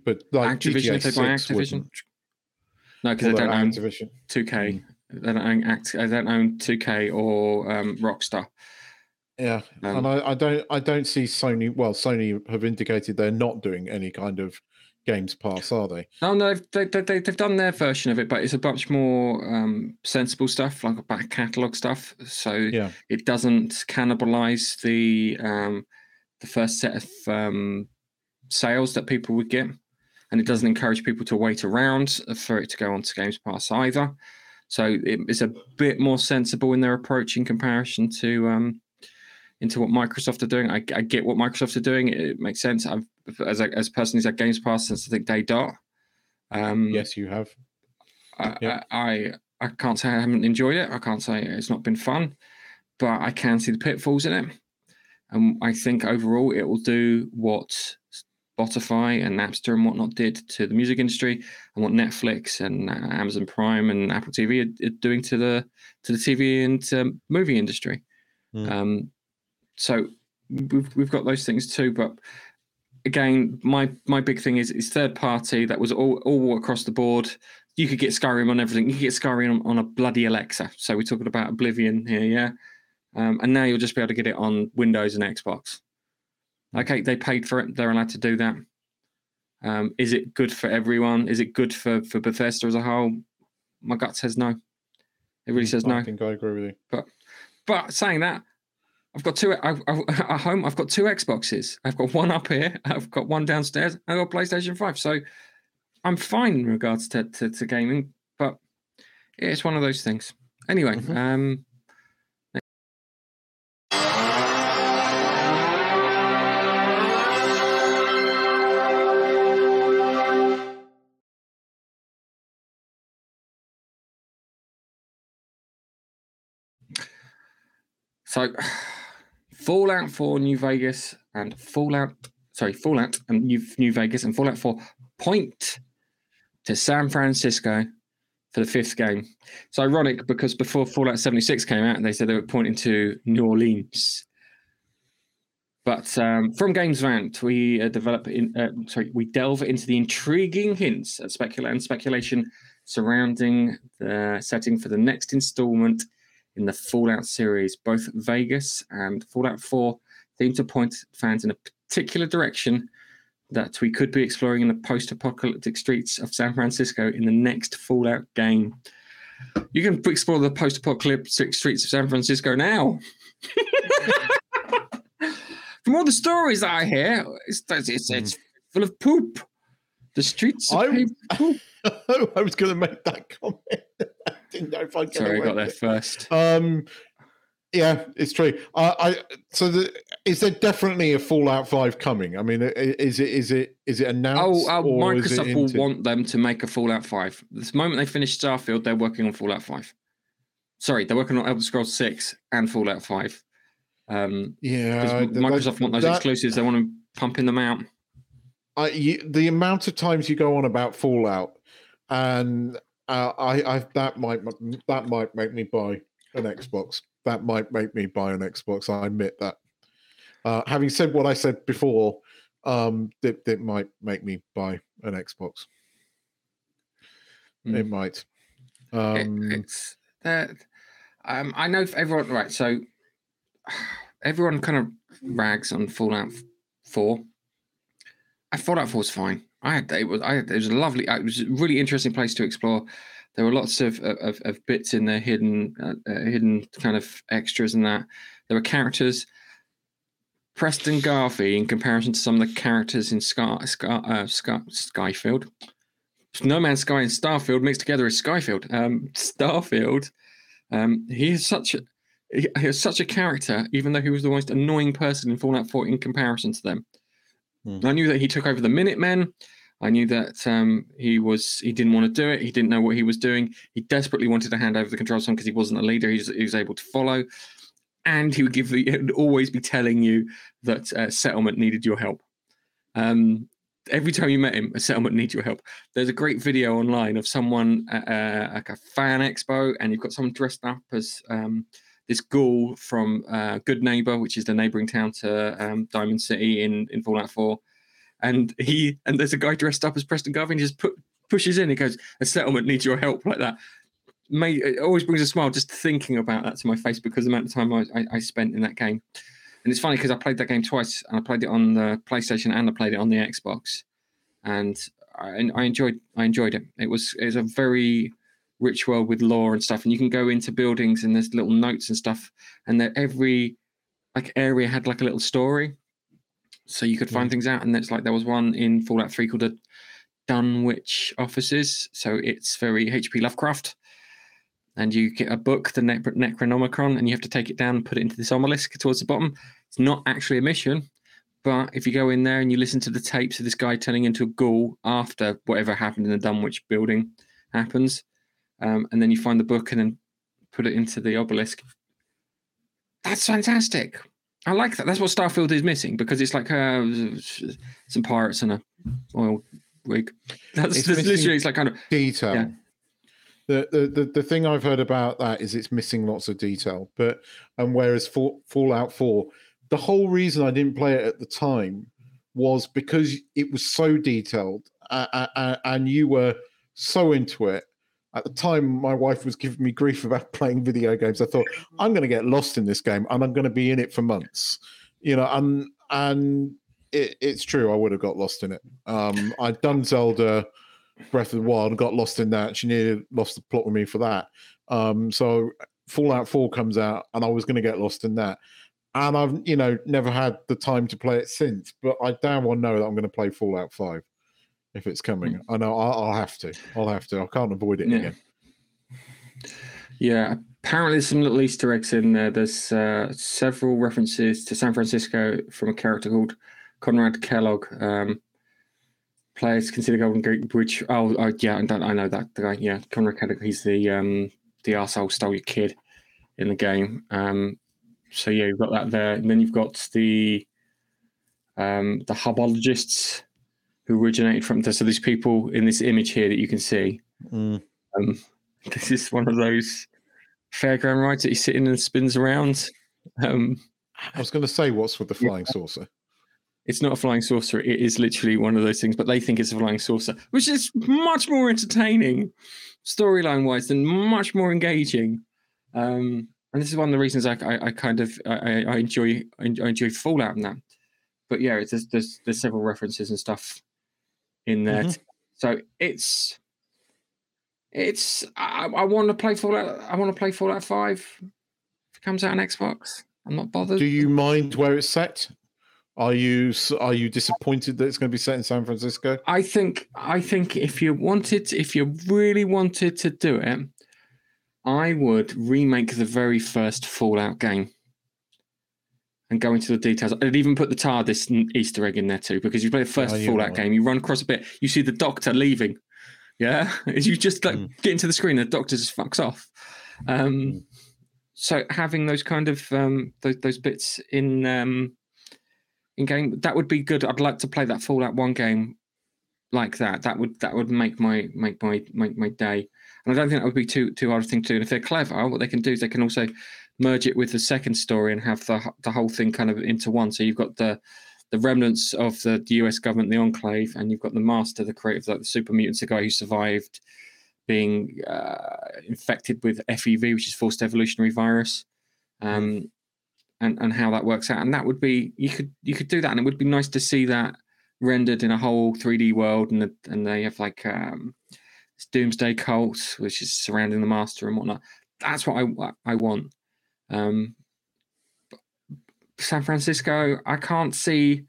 but like Activision, GTA if they buy Activision, wouldn't, No, because they don't own Activision. 2K. They don't own Act. They don't own 2K or um, Rockstar. Yeah, Um, and I, I don't I don't see Sony. Well, Sony have indicated they're not doing any kind of Games Pass, are they? No, no, they, they, they, they've done their version of it, but it's a much more um, sensible stuff, like a back catalog stuff. So Yeah. it doesn't cannibalize the um, the first set of um, sales that people would get, and it doesn't encourage people to wait around for it to go onto Games Pass either. So it, it's a bit more sensible in their approach in comparison to um, into what Microsoft are doing. I, I get what Microsoft are doing; it makes sense. I've as a, as a person who's had Games Pass since I think day dot. Um, Yes, you have. I, Yeah. I I can't say I haven't enjoyed it. I can't say it's not been fun, but I can see the pitfalls in it. And I think overall it will do what Spotify and Napster and whatnot did to the music industry, and what Netflix and uh, Amazon Prime and Apple TV are, are doing to the to the TV and um, movie industry. Mm. Um, so we've we've got those things too, but again, my my big thing is is third party. That was all all across the board. You could get Skyrim on everything. You could get Skyrim on, on a bloody Alexa. So we're talking about Oblivion here, yeah. Um, and now you'll just be able to get it on Windows and Xbox. Okay, they paid for it. They're allowed to do that. Um, is it good for everyone? Is it good for for Bethesda as a whole? My gut says no. It really says no. I think I agree with you. But but saying that, I've got two I've, at home. I've got two Xboxes. I've got one up here. I've got one downstairs. I've got PlayStation Five. So I'm fine in regards to to, to gaming. But yeah, it's one of those things. Anyway, Mhm. um, So, Fallout 4 New Vegas and Fallout, sorry, Fallout and New, New Vegas and Fallout 4 point to San Francisco for the fifth game. It's ironic because before Fallout 76 came out, they said they were pointing to New Orleans. But um, from Games Rant, we uh, develop in uh, sorry, we delve into the intriguing hints and, specula- speculation surrounding the setting for the next installment in the Fallout series. Both Vegas and Fallout 4 seem to point fans in a particular direction that we could be exploring in the post apocalyptic streets of San Francisco in the next Fallout game. You can explore the post apocalyptic streets of San Francisco now. From all the stories that I hear, it's, it's, it's mm. full of poop. The streets are I-. I was going to make that comment. Didn't know if I'd get Sorry, I got there first. Um, yeah, it's true. I, I so the, is there definitely a Fallout Five coming? I mean, is it is it is it Oh, announced? uh, or is Microsoft will into- want them to make a Fallout 5. This moment they finish Starfield, they're working on Fallout 5. Sorry, they're working on Elder Scrolls 6 and Fallout 5. Um, Yeah, Microsoft want those that- exclusives. They want to pumping them out. I, you, the amount of times you go on about Fallout, and uh, I, I that might that might make me buy an Xbox. That might make me buy an Xbox. I admit that. Uh, having said what I said before, um, it, it might make me buy an Xbox. It Mm. might. It- Um, it's that. Um, I know everyone, right? So everyone kind of rags on Fallout 4. I Fallout 4 is fine. I had it was I had, it was a lovely it was a really interesting place to explore. There were lots of of, of bits in there hidden uh, uh, hidden kind of extras and that. There were characters. Preston Garvey, in comparison to some of the characters in Sky, Sky, uh, Sky Skyfield, No Man's Sky and Starfield mixed together is Skyfield. Um, Starfield, um, he is such a he is such a character, even though he was the most annoying person in Fallout 4 in comparison to them. Hmm. I knew that he took over the Minutemen. I knew that um, he was he didn't want to do it. He didn't know what he was doing. He desperately wanted to hand over the control to him because he wasn't a leader. He was, he was, able to follow, and he would give the, would always be telling you that uh, settlement needed your help. Um, every time you met him, a settlement needs your help. There's a great video online of someone at uh, like a fan expo, and you've got someone dressed up as um, this ghoul from uh, Goodneighbor, which is the neighboring town to um, Diamond City in, in Fallout 4. And he and there's a guy dressed up as Preston Garvey, and he just put, pushes in. He goes, "A settlement needs your help," like that. May, it always brings a smile just thinking about that to my face because the amount of time I, I, I spent in that game. And it's funny because I played that game twice, and I played it on the PlayStation and I played it on the Xbox, and I, I enjoyed I enjoyed it. It was it was a very rich world with lore and stuff and you can go into buildings and there's little notes and stuff and that every like area had like a little story. So you could find things out and it's like there was one in fallout 3 called the dunwich offices. So it's very hp lovecraft. And you get a book the ne- necronomicon and you have to take it down and put it into this obelisk towards the bottom. It's not actually a mission but if you go in there and you listen to the tapes of this guy turning into a ghoul after whatever happened in the dunwich building happens um, and then you find the book and then put it into the obelisk. That's fantastic. I like that. That's what Starfield is missing because it's like uh, some pirates and a oil rig. That's, it's literally it's like kind of detail. Yeah. The, the, the the thing I've heard about that is it's missing lots of detail. But and whereas for, Fallout Four, the whole reason I didn't play it at the time was because it was so detailed uh, uh, and you were so into it at the time my wife was giving me grief about playing video games. I thought i'm going to get lost in this game and i'm going to be in it for months. You know and and it, it's true i would have got lost in it. Um i'd done zelda breath of the wild and got lost in that. She nearly lost the plot with me for that. Um so fallout 4 comes out and i was going to get lost in that. And i've you know never had the time to play it since but i damn well know that i'm going to play fallout 5 if it's coming. Hmm. I know I'll, I'll, have to. I'll have to. I can't avoid it yeah. again. Yeah, apparently there's some little Easter eggs in there. There's uh, several references to San Francisco from a character called Conrad Kellogg. Um, players consider Golden Gate Bridge. Oh, oh yeah, I, I know that the guy. Yeah, Conrad Kellogg. He's the um, the arsehole stole your kid in the game. Um, so yeah, you've got that there, and then you've got the um, the hubologists who originated from. So these people in this image here that you can see. Mm. Um, this is one of those fairground rides that he's sitting and spins around. Um, I was going to say, what's with the flying yeah. saucer? It's not a flying saucer. It is literally one of those things, but they think it's a flying saucer, which is much more entertaining, storyline wise, and much more engaging. Um, and this is one of the reasons I, I, I kind of I, I enjoy I enjoy Fallout and that. But yeah, there's, there's there's several references and stuff in there. Mm-hmm. So it's it's I, I want to play Fallout. I want to play Fallout Five. If it comes out on Xbox, I'm not bothered. Do you mind where it's set? Are you are you disappointed that it's going to be set in San Francisco? I think I think if you wanted, if you really wanted to do it, I would remake the very first Fallout game and go into the details. I'd even put the TARDIS Easter egg in there too, because you play the first oh, Fallout game, you run across a bit, you see the Doctor leaving. Yeah, you just like mm. get into the screen, the Doctor just fucks off. Um, mm. So having those kind of um, those, those bits in um, in game that would be good. I'd like to play that Fallout One game like that. That would that would make my make my make my day. And I don't think that would be too too hard a thing to do. And if they're clever, what they can do is they can also merge it with the second story and have the the whole thing kind of into one. So you've got the the remnants of the, the US government, the Enclave, and you've got the Master, the creator, like the super mutants, the guy who survived being uh, infected with FEV, which is forced evolutionary virus, um, and and how that works out. And that would be you could you could do that, and it would be nice to see that rendered in a whole 3D world, and the, and they have like um, Doomsday cult, which is surrounding the Master and whatnot. That's what I I want. Um, San Francisco, I can't see.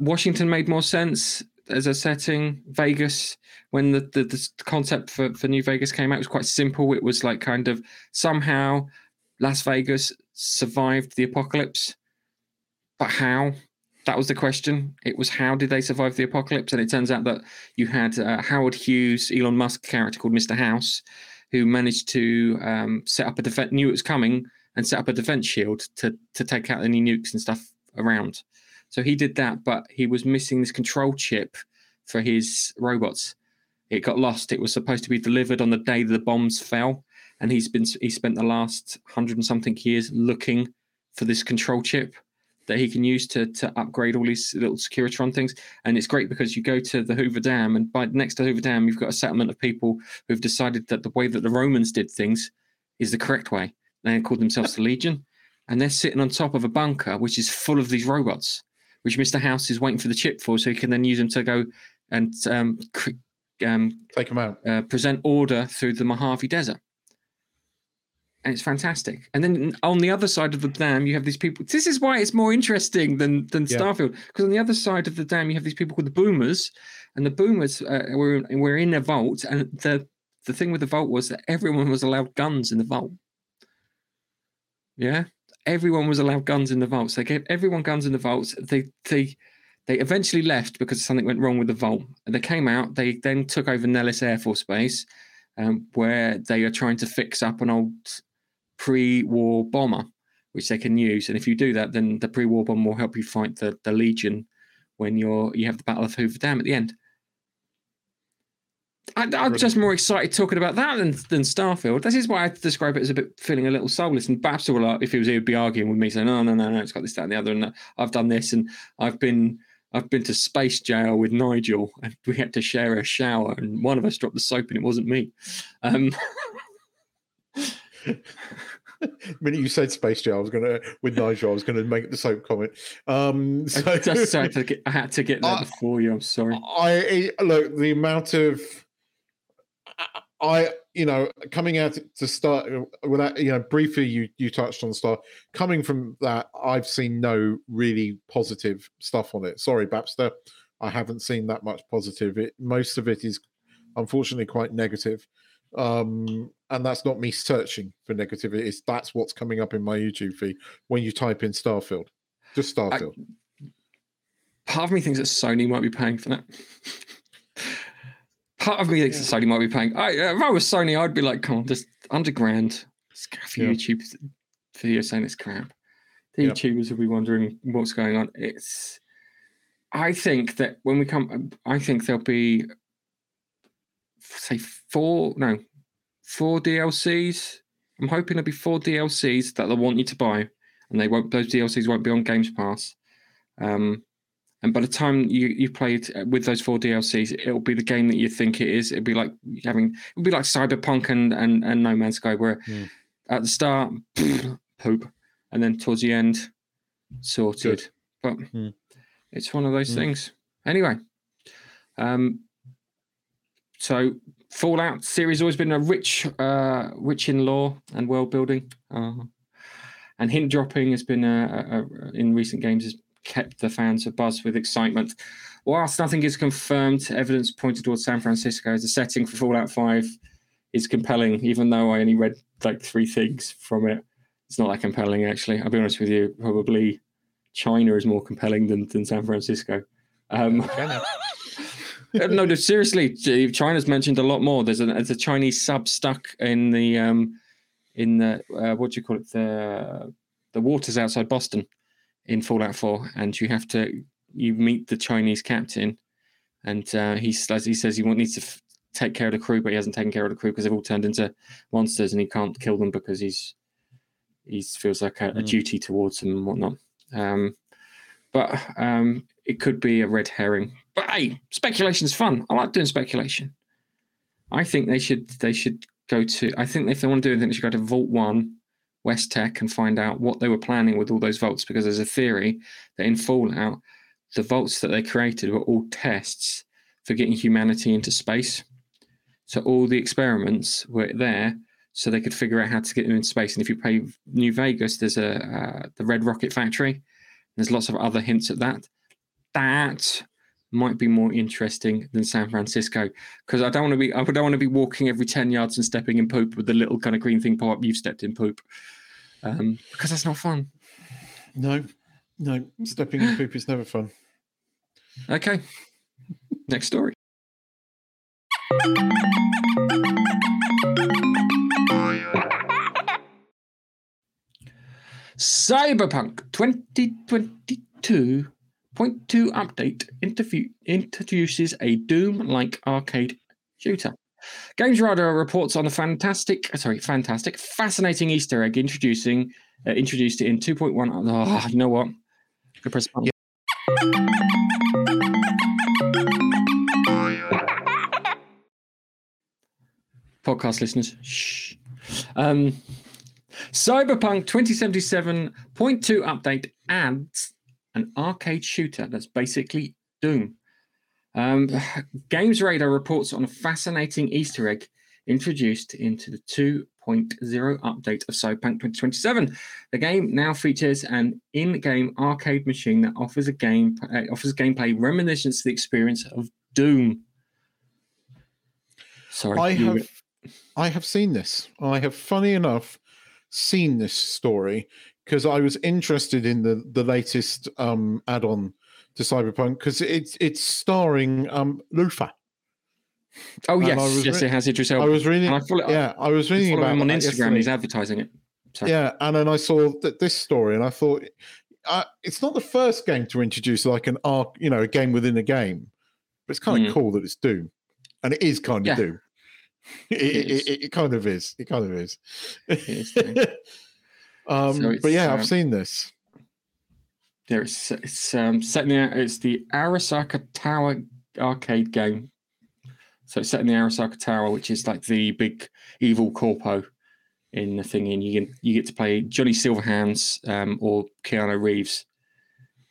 Washington made more sense as a setting. Vegas, when the, the, the concept for, for New Vegas came out, it was quite simple. It was like kind of somehow Las Vegas survived the apocalypse, but how? That was the question. It was how did they survive the apocalypse? And it turns out that you had uh, Howard Hughes, Elon Musk character called Mr. House, who managed to um, set up a defense, knew it was coming, and set up a defense shield to to take out any nukes and stuff around. So he did that, but he was missing this control chip for his robots. It got lost. It was supposed to be delivered on the day the bombs fell, and he's been he spent the last hundred and something years looking for this control chip that he can use to to upgrade all these little Securitron things. And it's great because you go to the Hoover Dam, and by next to Hoover Dam, you've got a settlement of people who've decided that the way that the Romans did things is the correct way. They called themselves the Legion, and they're sitting on top of a bunker which is full of these robots which Mr. House is waiting for the chip for, so he can then use them to go and um, um, take them out, uh, present order through the Mojave Desert. And it's fantastic. And then on the other side of the dam, you have these people. This is why it's more interesting than than yeah. Starfield, because on the other side of the dam, you have these people called the Boomers, and the Boomers uh, were were in a vault, and the the thing with the vault was that everyone was allowed guns in the vault. Yeah, everyone was allowed guns in the vaults. They gave everyone guns in the vaults. They they they eventually left because something went wrong with the vault. And they came out. They then took over Nellis Air Force Base, um, where they are trying to fix up an old pre-war bomber, which they can use. And if you do that, then the pre-war bomber will help you fight the the Legion when you're you have the Battle of Hoover Dam at the end. I, am just more excited talking about that than, than Starfield. This is why I describe it as a bit feeling a little soulless. And Babster will, uh, if he was here, he would be arguing with me, saying, "No, no, no, no, it's got this, that, and the other." And uh, I've done this, and I've been, I've been to space jail with Nigel, and we had to share a shower, and one of us dropped the soap, and it wasn't me. Um, the minute you said space jail, I was gonna with Nigel, I was gonna make the soap comment. Um, so I, just had to get, I had to get there I, before you. I'm sorry. I look the amount of I, you know, coming out to start without, you know, briefly you you touched on start coming from that. I've seen no really positive stuff on it. Sorry, Babster, I haven't seen that much positive. It most of it is unfortunately quite negative, um, and that's not me searching for negativity. It's that's what's coming up in my YouTube feed when you type in Starfield, just Starfield. I, part of me thinks that Sony might be paying for that. part of me thinks yeah. Sony might be paying. I, if I was Sony, I'd be like, come on, just under grand. Just for yeah. YouTube video saying it's crap. The. YouTubers will be wondering what's going on. It's. I think that when we come, I think there'll be, say, four, no, four DLCs. I'm hoping there'll be four DLCs that they'll want you to buy, and they won't. Those DLCs won't be on Games Pass. Um, and by the time you you played uh, with those four DLCs, it'll be the game that you think it is. It'll be like having it'll be like Cyberpunk and and, and No Man's Sky, where mm. at the start poop, and then towards the end sorted. Good. But mm. it's one of those mm. things. Anyway, um, so Fallout series always been a rich, uh, rich in lore and world building, uh, and hint dropping has been a, a, a, in recent games has kept the fans abuzz with excitement. Whilst nothing is confirmed, evidence pointed towards San Francisco as a setting for Fallout 5 is compelling, even though I only read like three things from it. It's not that compelling, actually. I'll be honest with you. Probably China is more compelling than, than San Francisco. Um, no, seriously, China's mentioned a lot more. There's a, there's a Chinese sub stuck in the um, in the uh, what do you call it the the waters outside Boston in Fallout 4, and you have to you meet the Chinese captain, and uh, as he says he needs to f- take care of the crew, but he hasn't taken care of the crew because they've all turned into monsters, and he can't kill them because he's he feels like a, a mm. duty towards them and whatnot. Um, but um, it could be a red herring. But hey, speculation is fun. I like doing speculation. I think they should they should go to. I think if they want to do anything, they should go to Vault One West-Tek and find out what they were planning with all those vaults because there's a theory that in Fallout the vaults that they created were all tests for getting humanity into space. So all the experiments were there so they could figure out how to get them in space. And if you play New Vegas, there's a uh, the Red Rocket Factory. There's lots of other hints at that. That might be more interesting than San Francisco because I don't want to be I don't want to be walking every ten yards and stepping in poop with the little kind of green thing pop up. You've stepped in poop um, because that's not fun. No, no, stepping in poop is never fun. Okay, next story. Cyberpunk 2022 Point two update interview, introduces a Doom-like arcade shooter. Games Radar reports on the fantastic, sorry, fantastic, fascinating Easter egg introducing uh, introduced in 2.1. Oh, you know what? Go press button. Podcast listeners, shh. Um, Cyberpunk 2077.2 update adds an arcade shooter that's basically Doom. Um, Games Radar reports on a fascinating Easter egg introduced into the 2.0 update of Cyberpunk 2027. The game now features an in-game arcade machine that offers a game uh, offers gameplay reminiscent to the experience of Doom. Sorry, I have I have seen this. I have, funny enough, seen this story because I was interested in the the latest um, add-on to Cyberpunk because it's it's starring um, Luther. Oh yes, yes, re- it has Idris Elba. I was reading. I follow, yeah, I was reading about him on Instagram. He's advertising it. Sorry. Yeah, and then I saw that this story, and I thought uh, it's not the first game to introduce like an arc, you know, a game within a game, but it's kind of mm. cool that it's Doom, and it is kind of yeah. Doom. It, it, it, it, kind of is. It kind of is. Um, so but yeah, I've um, seen this. There it's it's um, set in the it's the Arasaka Tower arcade game. So it's set in the Arasaka Tower, which is like the big evil corpo in the thing. And you get you get to play Johnny Silverhands um, or Keanu Reeves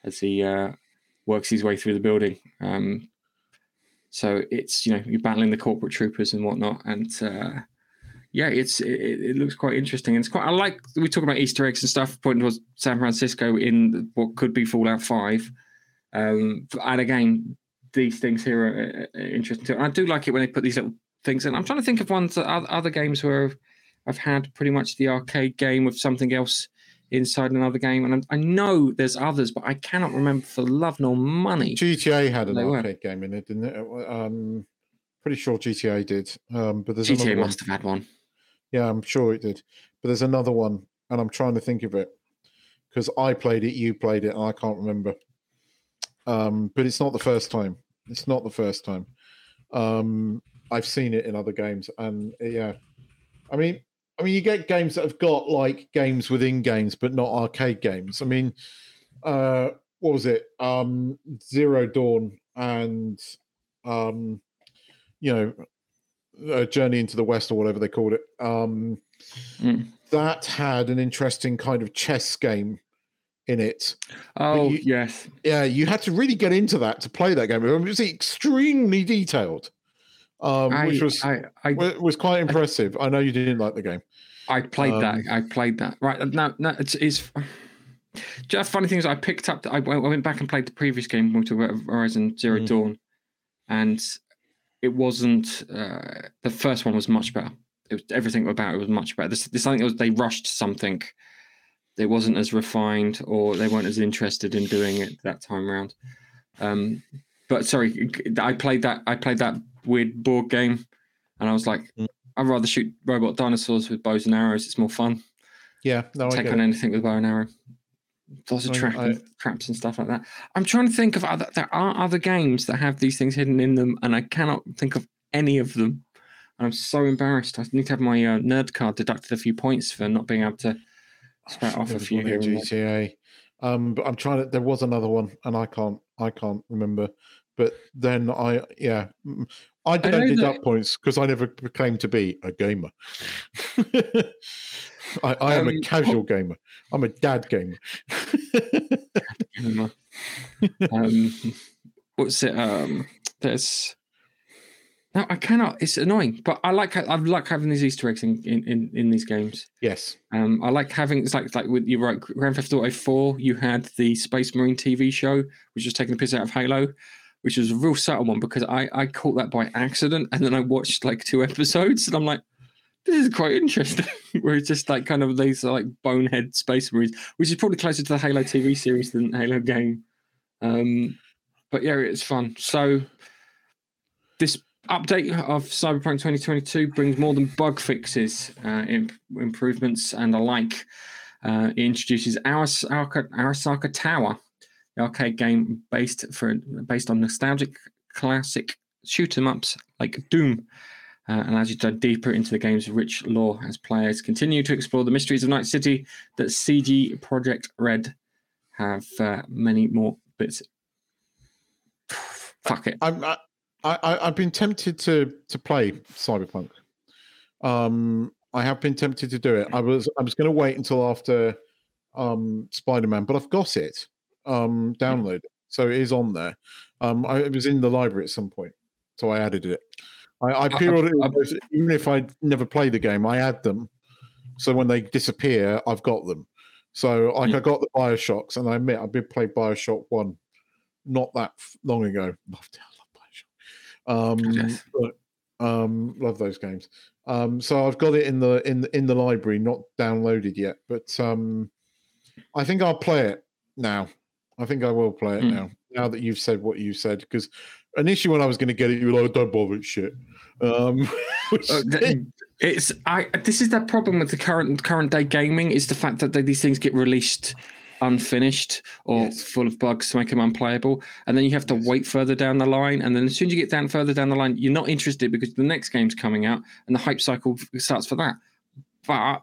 as he uh, works his way through the building. Um, so it's you know you're battling the corporate troopers and whatnot, and uh, yeah, it's it, it, looks quite interesting. It's quite I like we talk about Easter eggs and stuff. Pointing towards San Francisco in what could be Fallout Five, um, and again, these things here are, interesting too. I do like it when they put these little things in. I'm trying to think of ones that other games where I've had pretty much the arcade game with something else inside another game, and I know there's others, but I cannot remember for love nor money. GTA had an arcade were. game in it, didn't it? Um, pretty sure GTA did. Um, but there's GTA must have had one. Yeah, I'm sure it did. But there's another one, and I'm trying to think of it because I played it, you played it, and I can't remember. Um, but it's not the first time. It's not the first time. Um, I've seen it in other games, and yeah, I mean, I mean, you get games that have got like games within games, but not arcade games. I mean, uh, what was it? Um, Zero Dawn and um, you know, uh, Journey into the West or whatever they called it. Um, mm. That had an interesting kind of chess game in it. Oh you, yes, yeah. You had to really get into that to play that game. It was extremely detailed, um, I, which was I, I, was quite impressive. I, know you didn't like the game. I played um, that. I played that. Right now, no, it's, it's just funny things. I picked up. I went back and played the previous game Horizon Zero mm. Dawn, and it wasn't uh, the first one was much better. It was everything about it was much better. This, this I think it was they rushed something. It wasn't as refined, or they weren't as interested in doing it that time around. Um, but sorry, I played that. I played that weird board game, and I was like, mm. I'd rather shoot robot dinosaurs with bows and arrows. It's more fun. Yeah, no, take on anything with bow and arrow lots of I, traps and stuff like that. I'm trying to think of other. There are other games that have these things hidden in them, and I cannot think of any of them. I'm so embarrassed. I need to have my uh, nerd card deducted a few points for not being able to spout off a few here. GTA. Um, but I'm trying to. There was another one, and I can't. I can't remember. But then I, yeah, I don't deduct that... points because I never claimed to be a gamer. I, I am um, a casual gamer. I'm a dad gamer. um, what's it? Um, there's no, I cannot. It's annoying, but I like I like having these Easter eggs in, in, in, in these games. Yes. Um, I like having it's like like with you right Grand Theft Auto Four. You had the Space Marine TV show, which was taking the piss out of Halo, which was a real subtle one because I I caught that by accident, and then I watched like two episodes, and I'm like, this is quite interesting. Where it's just like kind of these like bonehead Space Marines, which is probably closer to the Halo TV series than Halo game. Um, but yeah, it's fun. So this update of Cyberpunk 2022 brings more than bug fixes, uh, imp- improvements, and the like. Uh, it introduces Arasaka, Arasaka Tower, the arcade game based for based on nostalgic classic shoot 'em ups like Doom. Uh, allows you to dive deeper into the game's rich lore as players continue to explore the mysteries of Night City that CD Projekt Red have uh, many more bits. Fuck it. I'm, I, I, I've been tempted to to play Cyberpunk. Um, I have been tempted to do it. I was I was going to wait until after um, Spider Man, but I've got it um, downloaded, so it is on there. Um, I, it was in the library at some point, so I added it. I, I periodically, even if I never play the game, I add them. So when they disappear, I've got them. So like I got the Bioshocks, and I admit I've been played Bioshock One not that long ago. Um, yes. but, um, love those games. Um, so I've got it in the in in the library, not downloaded yet. But um, I think I'll play it now. I think I will play it mm. now. Now that you've said what you said, because initially when I was going to get it, you were like, "Don't bother, with shit." Um, uh, it's I. This is the problem with the current current day gaming is the fact that these things get released unfinished or yes. full of bugs to make them unplayable. And then you have to wait further down the line. And then as soon as you get down further down the line, you're not interested because the next game's coming out and the hype cycle starts for that. But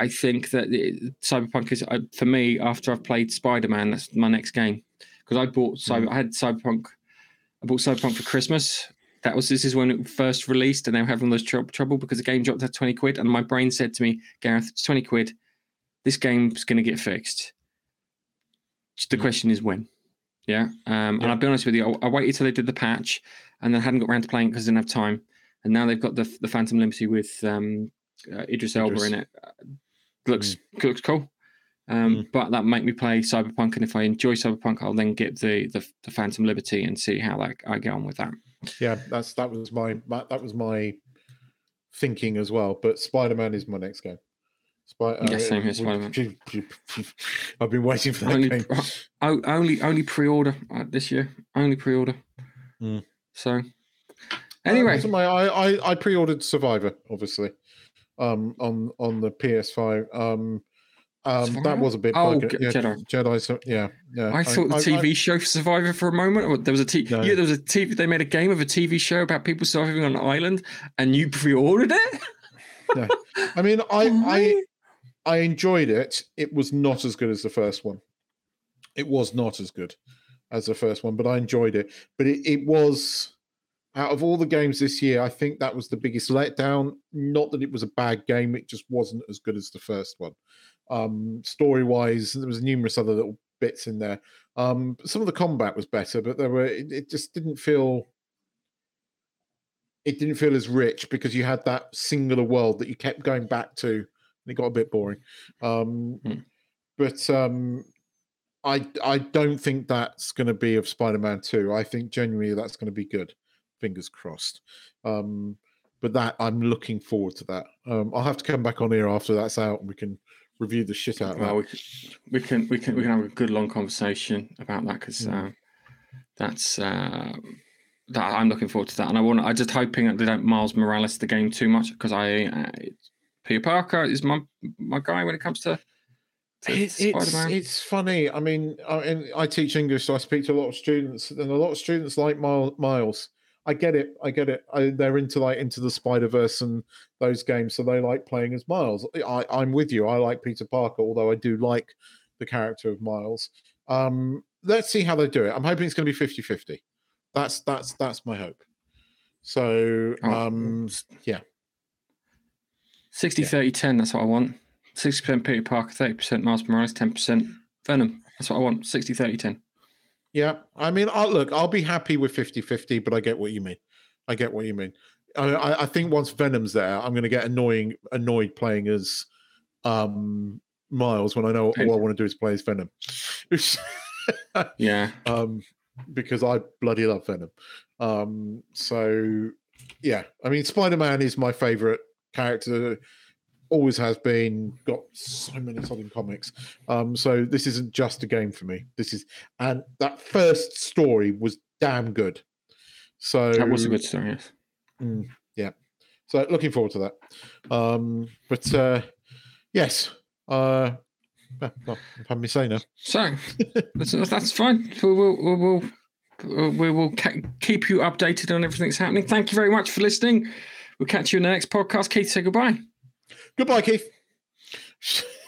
I think that it, Cyberpunk is, uh, for me, after I've played Spider Man, that's my next game. Because I bought, Cyber, mm. I had Cyberpunk, I bought Cyberpunk for Christmas. That was this is when it first released, and they were having those tr- trouble because the game dropped at 20 quid. And my brain said to me, Gareth, it's 20 quid. This game's going to get fixed the question is when. Yeah. Um, yeah. And I'll be honest with you, I, I, waited till they did the patch and then hadn't got around to playing because I didn't have time. And now they've got the the Phantom Liberty with um, uh, Idris Elba in it. Uh, looks mm. looks cool. Um, mm. But that make me play Cyberpunk, and if I enjoy Cyberpunk, I'll then get the, the the Phantom Liberty and see how that I get on with that. Yeah, that's that was my, that was my thinking as well. But Spider Man is my next game. Uh, same here, Spider-Man. I've been waiting for that only, game. Only, only pre-order uh, this year. Only pre-order. Mm. So, uh, anyway, uh, my, I, I, I pre-ordered Survivor, obviously, um, on on the PS5. Um, um, that was a bit. Oh, like yeah, Jedi. Jedi. So, yeah, yeah. I thought I, the TV I, show Survivor for a moment. There was a t- no. yeah, there was a TV. They made a game of a TV show about people surviving on an island, and you pre-ordered it. no. I mean, I, I, I enjoyed it. It was not as good as the first one. It was not as good as the first one, but I enjoyed it. But it, it was out of all the games this year, I think that was the biggest letdown. Not that it was a bad game, it just wasn't as good as the first one. Um, story wise, there was numerous other little bits in there. Um, some of the combat was better, but there were it, it just didn't feel it didn't feel as rich because you had that singular world that you kept going back to and it got a bit boring. Um, mm. But um, I I don't think that's going to be of Spider-Man Two. I think genuinely that's going to be good. Fingers crossed. Um, but that I'm looking forward to that. Um, I'll have to come back on here after that's out and we can review the shit out of well, that. We can, we can we can we can have a good long conversation about that because mm. uh, that's uh, that I'm looking forward to that. And I want I just hoping that they don't Miles Morales the game too much because I uh, Peter Parker is my my guy when it comes to. to it, it's it's funny. I mean, I, I teach English, so I speak to a lot of students, and a lot of students like Miles. I get it. I get it. I, they're into like into the Spider Verse and those games, so they like playing as Miles. I, I'm with you. I like Peter Parker, although I do like the character of Miles. Um, let's see how they do it. I'm hoping it's going to be 50-50. That's that's that's my hope. So oh, um, yeah, 60 yeah. 30 10, that's what I want. 60% Peter Parker, 30% Miles Morales, 10% Venom. That's what I want. 60 30 10. Yeah, I mean, I'll, look, I'll be happy with 50-50, but I get what you mean. I get what you mean. I, I think once Venom's there, I'm going to get annoying, annoyed playing as um, Miles when I know all I want to do is play as Venom. yeah. Um, because I bloody love Venom. Um, so yeah, I mean, Spider Man is my favorite character. Always has been. Got so many solid comics. Um, so this isn't just a game for me. This is, and that first story was damn good. So that was a good story. Yes. Mm, yeah. So looking forward to that. Um, but uh, yes, uh, well, have me say now. So that's, that's fine. We'll, we'll, we'll, we will keep you updated on everything that's happening. Thank you very much for listening. We'll catch you in the next podcast. Keith, say goodbye. Goodbye, Keith.